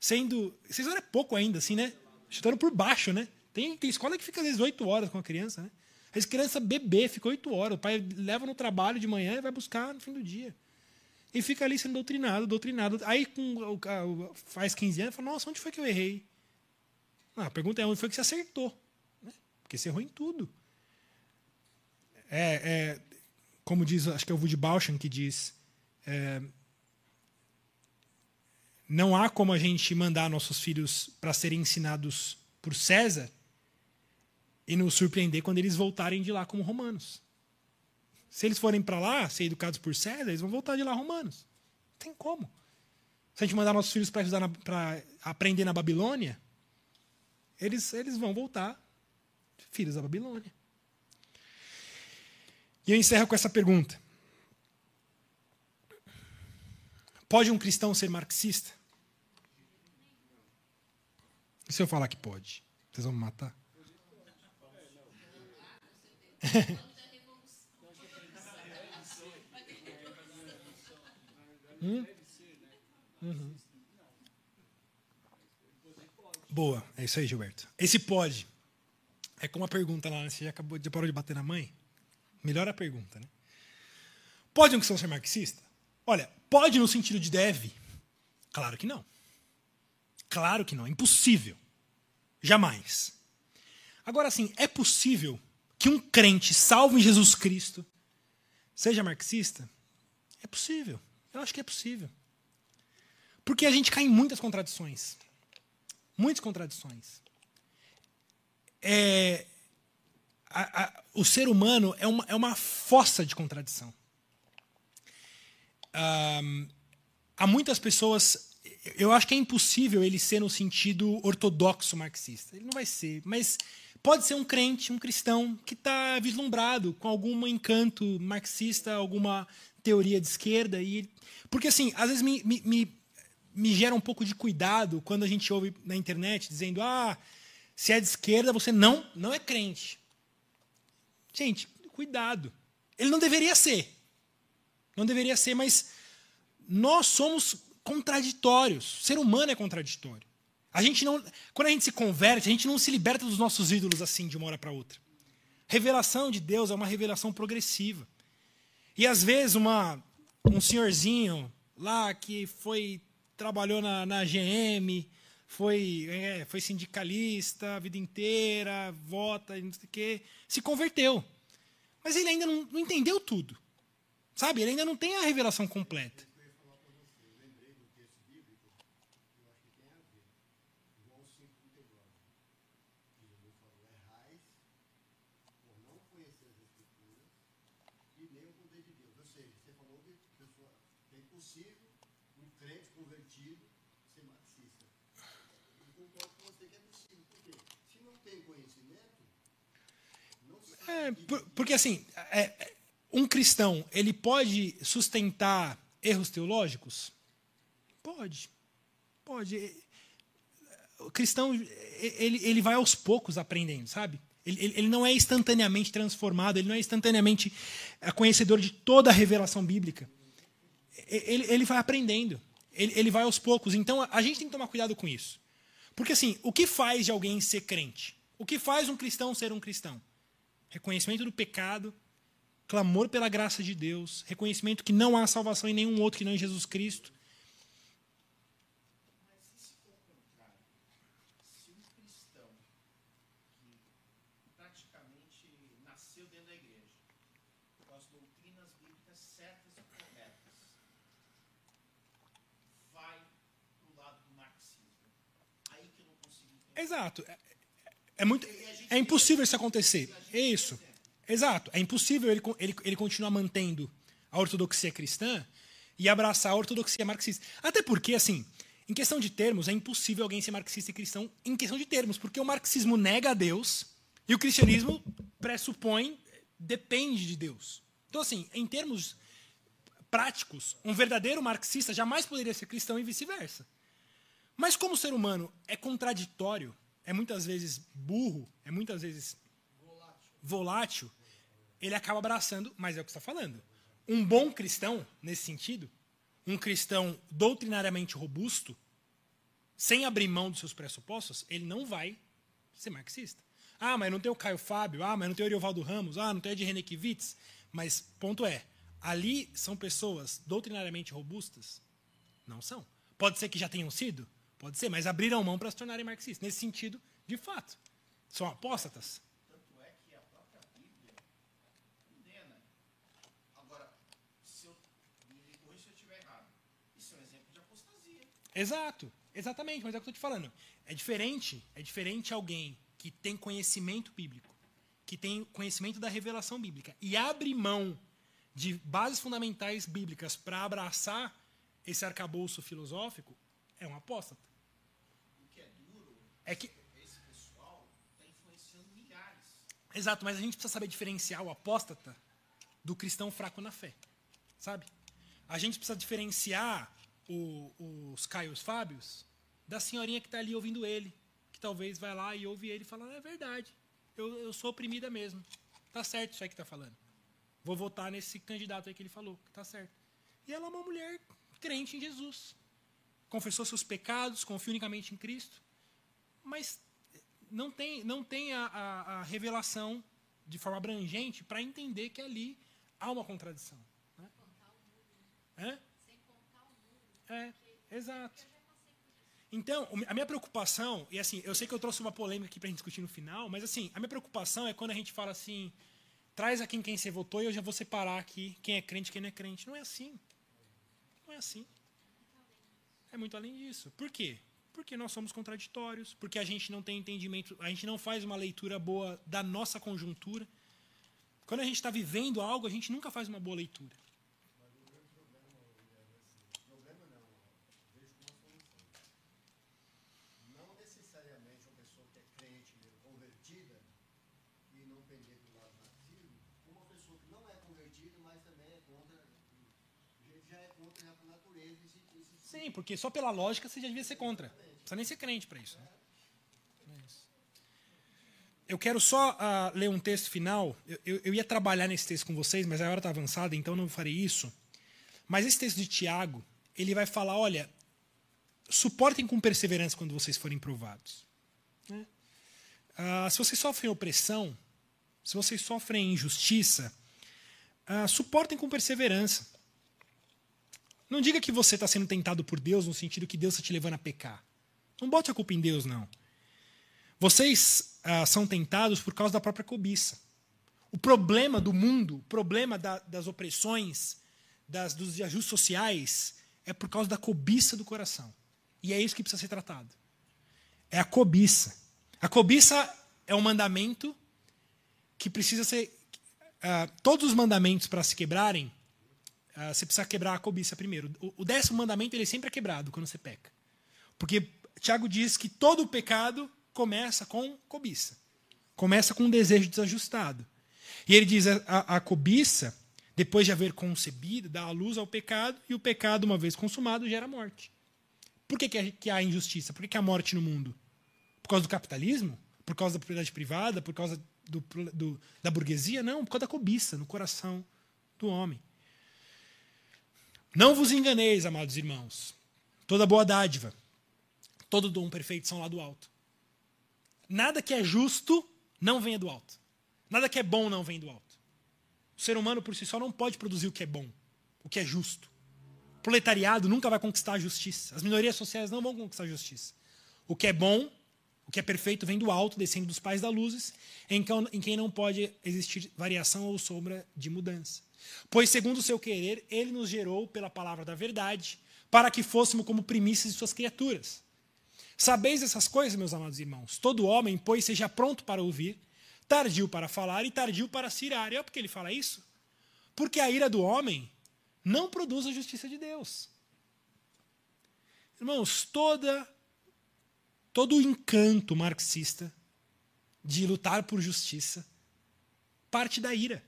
Sendo. Seis horas é pouco ainda, assim, né? Chutando por baixo, né? Tem, tem escola que fica às vezes oito horas com a criança, né? Às criança bebê fica oito horas. O pai leva no trabalho de manhã e vai buscar no fim do dia. E fica ali sendo doutrinado, doutrinado. Aí com, faz 15 anos, fala, nossa, onde foi que eu errei? Ah, a pergunta é onde foi que você acertou? Né? Porque você errou em tudo. É, é, como diz, acho que é o Woody Bauchan que diz, é, não há como a gente mandar nossos filhos para serem ensinados por César e nos surpreender quando eles voltarem de lá como romanos. Se eles forem para lá, ser educados por César, eles vão voltar de lá romanos. Não tem como. Se a gente mandar nossos filhos para aprender na Babilônia, eles, eles vão voltar filhos da Babilônia. E eu encerro com essa pergunta: Pode um cristão ser marxista? E se eu falar que pode? Vocês vão me matar? hum? Uhum. Boa, é isso aí, Gilberto. Esse pode. É como a pergunta lá, né? você já acabou de parou de bater na mãe? Melhor a pergunta, né? Pode um cristão ser marxista? Olha, pode no sentido de deve? Claro que não. Claro que não, é impossível. Jamais. Agora, sim, é possível que um crente salvo em Jesus Cristo seja marxista? É possível. Eu acho que é possível. Porque a gente cai em muitas contradições. Muitas contradições. É, a, a, o ser humano é uma, é uma fossa de contradição. Há muitas pessoas eu acho que é impossível ele ser no sentido ortodoxo marxista. Ele não vai ser, mas pode ser um crente, um cristão que está vislumbrado com algum encanto marxista, alguma teoria de esquerda e porque assim às vezes me, me, me, me gera um pouco de cuidado quando a gente ouve na internet dizendo ah se é de esquerda você não não é crente. Gente, cuidado. Ele não deveria ser. Não deveria ser, mas nós somos contraditórios. O ser humano é contraditório. A gente não, quando a gente se converte, a gente não se liberta dos nossos ídolos assim de uma hora para outra. Revelação de Deus é uma revelação progressiva. E às vezes uma, um senhorzinho lá que foi trabalhou na, na GM, foi, é, foi sindicalista a vida inteira, vota, não sei o quê, se converteu. Mas ele ainda não, não entendeu tudo. Sabe? Ele ainda não tem a revelação completa. É, porque assim, é, um cristão, ele pode sustentar erros teológicos? Pode. Pode. O cristão, ele, ele vai aos poucos aprendendo, sabe? Ele, ele não é instantaneamente transformado, ele não é instantaneamente conhecedor de toda a revelação bíblica. Ele, ele vai aprendendo, ele, ele vai aos poucos. Então a gente tem que tomar cuidado com isso. Porque assim, o que faz de alguém ser crente? O que faz um cristão ser um cristão? Reconhecimento do pecado, clamor pela graça de Deus, reconhecimento que não há salvação em nenhum outro que não em Jesus Cristo. Exato. É, é muito, é impossível isso acontecer. É isso. Exato. É impossível ele, ele, ele continuar mantendo a ortodoxia cristã e abraçar a ortodoxia marxista. Até porque, assim, em questão de termos, é impossível alguém ser marxista e cristão em questão de termos, porque o marxismo nega a Deus e o cristianismo pressupõe, depende de Deus. Então, assim, em termos práticos, um verdadeiro marxista jamais poderia ser cristão e vice-versa. Mas como o ser humano é contraditório, é muitas vezes burro, é muitas vezes volátil, ele acaba abraçando, mas é o que está falando. Um bom cristão, nesse sentido, um cristão doutrinariamente robusto, sem abrir mão dos seus pressupostos, ele não vai ser marxista. Ah, mas não tem o Caio Fábio, ah, mas não tem o Ariovaldo Ramos, ah, não tem o de René Kivitz. Mas, ponto é, ali são pessoas doutrinariamente robustas? Não são. Pode ser que já tenham sido? Pode ser, mas abriram mão para se tornarem marxistas. Nesse sentido, de fato. São apóstatas. Tanto é que a própria Bíblia condena. Agora, se eu me corrija se eu estiver errado, isso é um exemplo de apostasia. Exato, exatamente, mas é o que eu estou te falando. É diferente, é diferente alguém que tem conhecimento bíblico, que tem conhecimento da revelação bíblica e abre mão de bases fundamentais bíblicas para abraçar esse arcabouço filosófico, é um apóstata. O que é duro É que esse pessoal está influenciando milhares. Exato, mas a gente precisa saber diferenciar o apóstata do cristão fraco na fé. Sabe? A gente precisa diferenciar o- os Caios Fábios da senhorinha que está ali ouvindo ele. Que talvez vai lá e ouve ele e fala: é verdade, eu, eu sou oprimida mesmo. Tá certo isso aí que tá falando. Vou votar nesse candidato aí que ele falou, que tá certo. E ela é uma mulher crente em Jesus. Confessou seus pecados, confia unicamente em Cristo. Mas não tem, não tem a, a- a revelação de forma abrangente para entender que ali há uma contradição. Né? Hã? É, exato. Então, a minha preocupação, e assim, eu sei que eu trouxe uma polêmica aqui pra gente discutir no final, mas assim, a minha preocupação é quando a gente fala assim, traz aqui quem você votou e eu já vou separar aqui quem é crente e quem não é crente. Não é assim. Não é assim. É muito além disso. Por quê? Porque nós somos contraditórios, porque a gente não tem entendimento, a gente não faz uma leitura boa da nossa conjuntura. Quando a gente está vivendo algo, a gente nunca faz uma boa leitura. Não necessariamente uma pessoa que é crente, convertida, e não pender do lado marxismo, uma pessoa que não é convertida, mas também é contra, já é contra já por natureza esse, esse Sim, porque só pela lógica você já devia ser contra. Não precisa nem ser crente para isso. né? É. Eu quero só ah, ler um texto final. Eu, eu- eu ia trabalhar nesse texto com vocês, mas a hora está avançada, então não farei isso. Mas esse texto de Tiago, ele vai falar: olha, suportem com perseverança quando vocês forem provados. Ah, se vocês sofrem opressão, se vocês sofrem injustiça, ah, suportem com perseverança. Não diga que você está sendo tentado por Deus no sentido que Deus está te levando a pecar. Não bote a culpa em Deus, não. Vocês ah, são tentados por causa da própria cobiça. O problema do mundo, o problema da, das opressões, das, dos desajustes sociais, é por causa da cobiça do coração. E é isso que precisa ser tratado. É a cobiça. A cobiça é um mandamento que precisa ser. Uh, todos os mandamentos para se quebrarem, uh, você precisa quebrar a cobiça primeiro. O, o, décimo mandamento ele sempre é quebrado quando você peca. Porque Tiago diz que todo pecado começa com cobiça. Começa com um desejo desajustado. E ele diz: a, a cobiça, depois de haver concebido, dá a luz ao pecado, e o pecado, uma vez consumado, gera morte. Por que, que, é, que há injustiça? Por que, que há morte no mundo? Por causa do capitalismo? Por causa da propriedade privada? Por causa do, do, da burguesia? Não, por causa da cobiça no coração do homem. Não vos enganeis, amados irmãos. Toda boa dádiva, todo dom perfeito são lá do alto. Nada que é justo não venha do alto. Nada que é bom não vem do alto. O ser humano por si só não pode produzir o que é bom, o que é justo. O proletariado nunca vai conquistar a justiça. As minorias sociais não vão conquistar a justiça. O que é bom, o que é perfeito, vem do alto, descendo dos pais da luzes, em quem não pode existir variação ou sombra de mudança. Pois, segundo o seu querer, ele nos gerou pela palavra da verdade, para que fôssemos como primícias de suas criaturas. Sabeis essas coisas, meus amados irmãos? Todo homem, pois, seja pronto para ouvir, tardio para falar e tardio para se irar. É porque ele fala isso? Porque a ira do homem não produz a justiça de Deus. Irmãos, toda todo o encanto marxista de lutar por justiça parte da ira.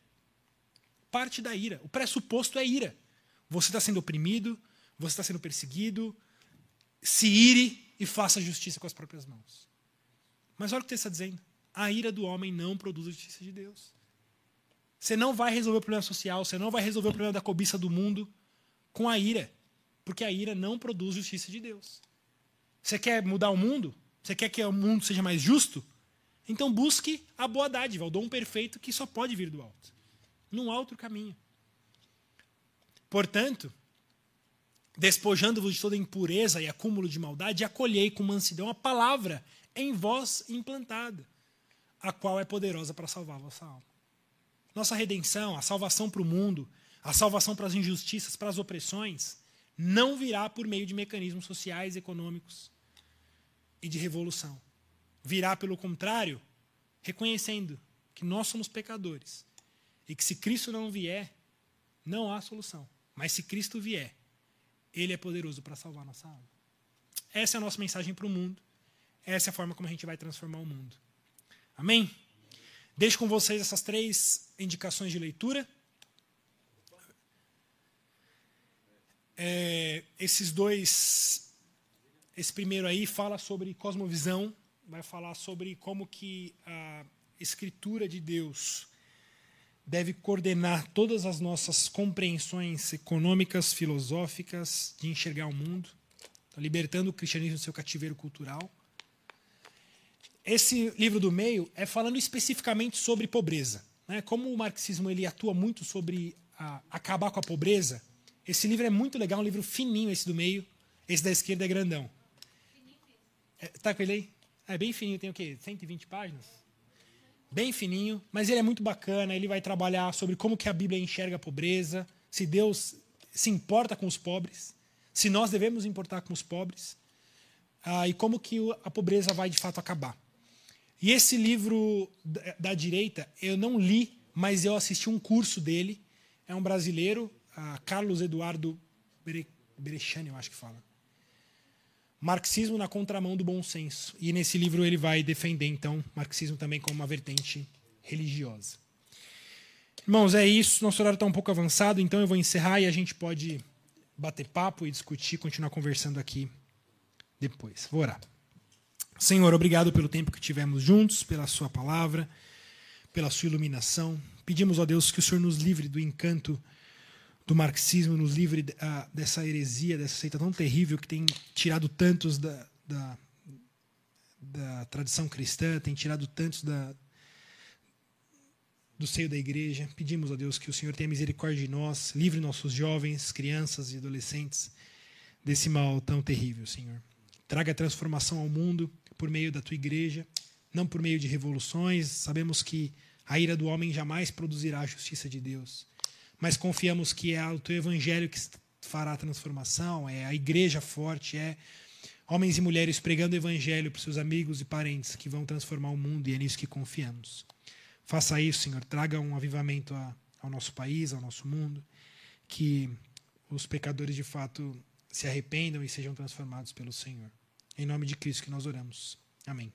Parte da ira. O pressuposto é ira. Você está sendo oprimido, você está sendo perseguido, se ire e faça justiça com as próprias mãos. Mas olha o que ele está dizendo a ira do homem não produz a justiça de Deus. Você não vai resolver o problema social, você não vai resolver o problema da cobiça do mundo com a ira, porque a ira não produz justiça de Deus. Você quer mudar o mundo? Você quer que o mundo seja mais justo? Então busque a boa dádiva, o dom perfeito que só pode vir do alto. Há outro caminho. Portanto, despojando-vos de toda impureza e acúmulo de maldade, acolhei com mansidão a palavra em vós implantada a qual é poderosa para salvar a vossa alma. Nossa redenção, a salvação para o mundo, a salvação para as injustiças, para as opressões, não virá por meio de mecanismos sociais, econômicos e de revolução. Virá, pelo contrário, reconhecendo que nós somos pecadores e que se Cristo não vier, não há solução. Mas se Cristo vier, Ele é poderoso para salvar nossa alma. Essa é a nossa mensagem para o mundo. Essa é a forma como a gente vai transformar o mundo. Amém? Deixo com vocês essas três indicações de leitura. É, esses dois, esse primeiro aí fala sobre cosmovisão, vai falar sobre como que a escritura de Deus deve coordenar todas as nossas compreensões econômicas, filosóficas de enxergar o mundo, tá libertando o cristianismo do seu cativeiro cultural esse livro do meio é falando especificamente sobre pobreza. Né? Como o marxismo ele atua muito sobre a, acabar com a pobreza, esse livro é muito legal, um livro fininho esse do meio, esse da esquerda é grandão. É, tá com ele aí? É bem fininho, tem o quê? 120 páginas? Bem fininho, mas ele é muito bacana, ele vai trabalhar sobre como que a Bíblia enxerga a pobreza, se Deus se importa com os pobres, se nós devemos importar com os pobres, ah, e como que a pobreza vai de fato acabar. E esse livro da direita eu não li, mas eu assisti um curso dele. É um brasileiro, Carlos Eduardo Brechani, eu acho que fala. Marxismo na contramão do bom senso. E nesse livro ele vai defender, então, marxismo também como uma vertente religiosa. Irmãos, é isso. Nosso horário está um pouco avançado, então eu vou encerrar e a gente pode bater papo e discutir, continuar conversando aqui depois. Vou orar. Senhor, obrigado pelo tempo que tivemos juntos, pela Sua palavra, pela Sua iluminação. Pedimos, ó Deus, que o Senhor nos livre do encanto do marxismo, nos livre uh, dessa heresia, dessa seita tão terrível que tem tirado tantos da, da, da tradição cristã, tem tirado tantos da, do seio da igreja. Pedimos a Deus que o Senhor tenha misericórdia de nós, livre nossos jovens, crianças e adolescentes desse mal tão terrível, Senhor. Traga transformação ao mundo por meio da tua igreja, não por meio de revoluções. Sabemos que a ira do homem jamais produzirá a justiça de Deus, mas confiamos que é o teu evangelho que fará a transformação, é a igreja forte, é homens e mulheres pregando o evangelho para seus amigos e parentes que vão transformar o mundo e é nisso que confiamos. Faça isso, Senhor, traga um avivamento ao nosso país, ao nosso mundo, que os pecadores de fato se arrependam e sejam transformados pelo Senhor. Em nome de Cristo que nós oramos. Amém.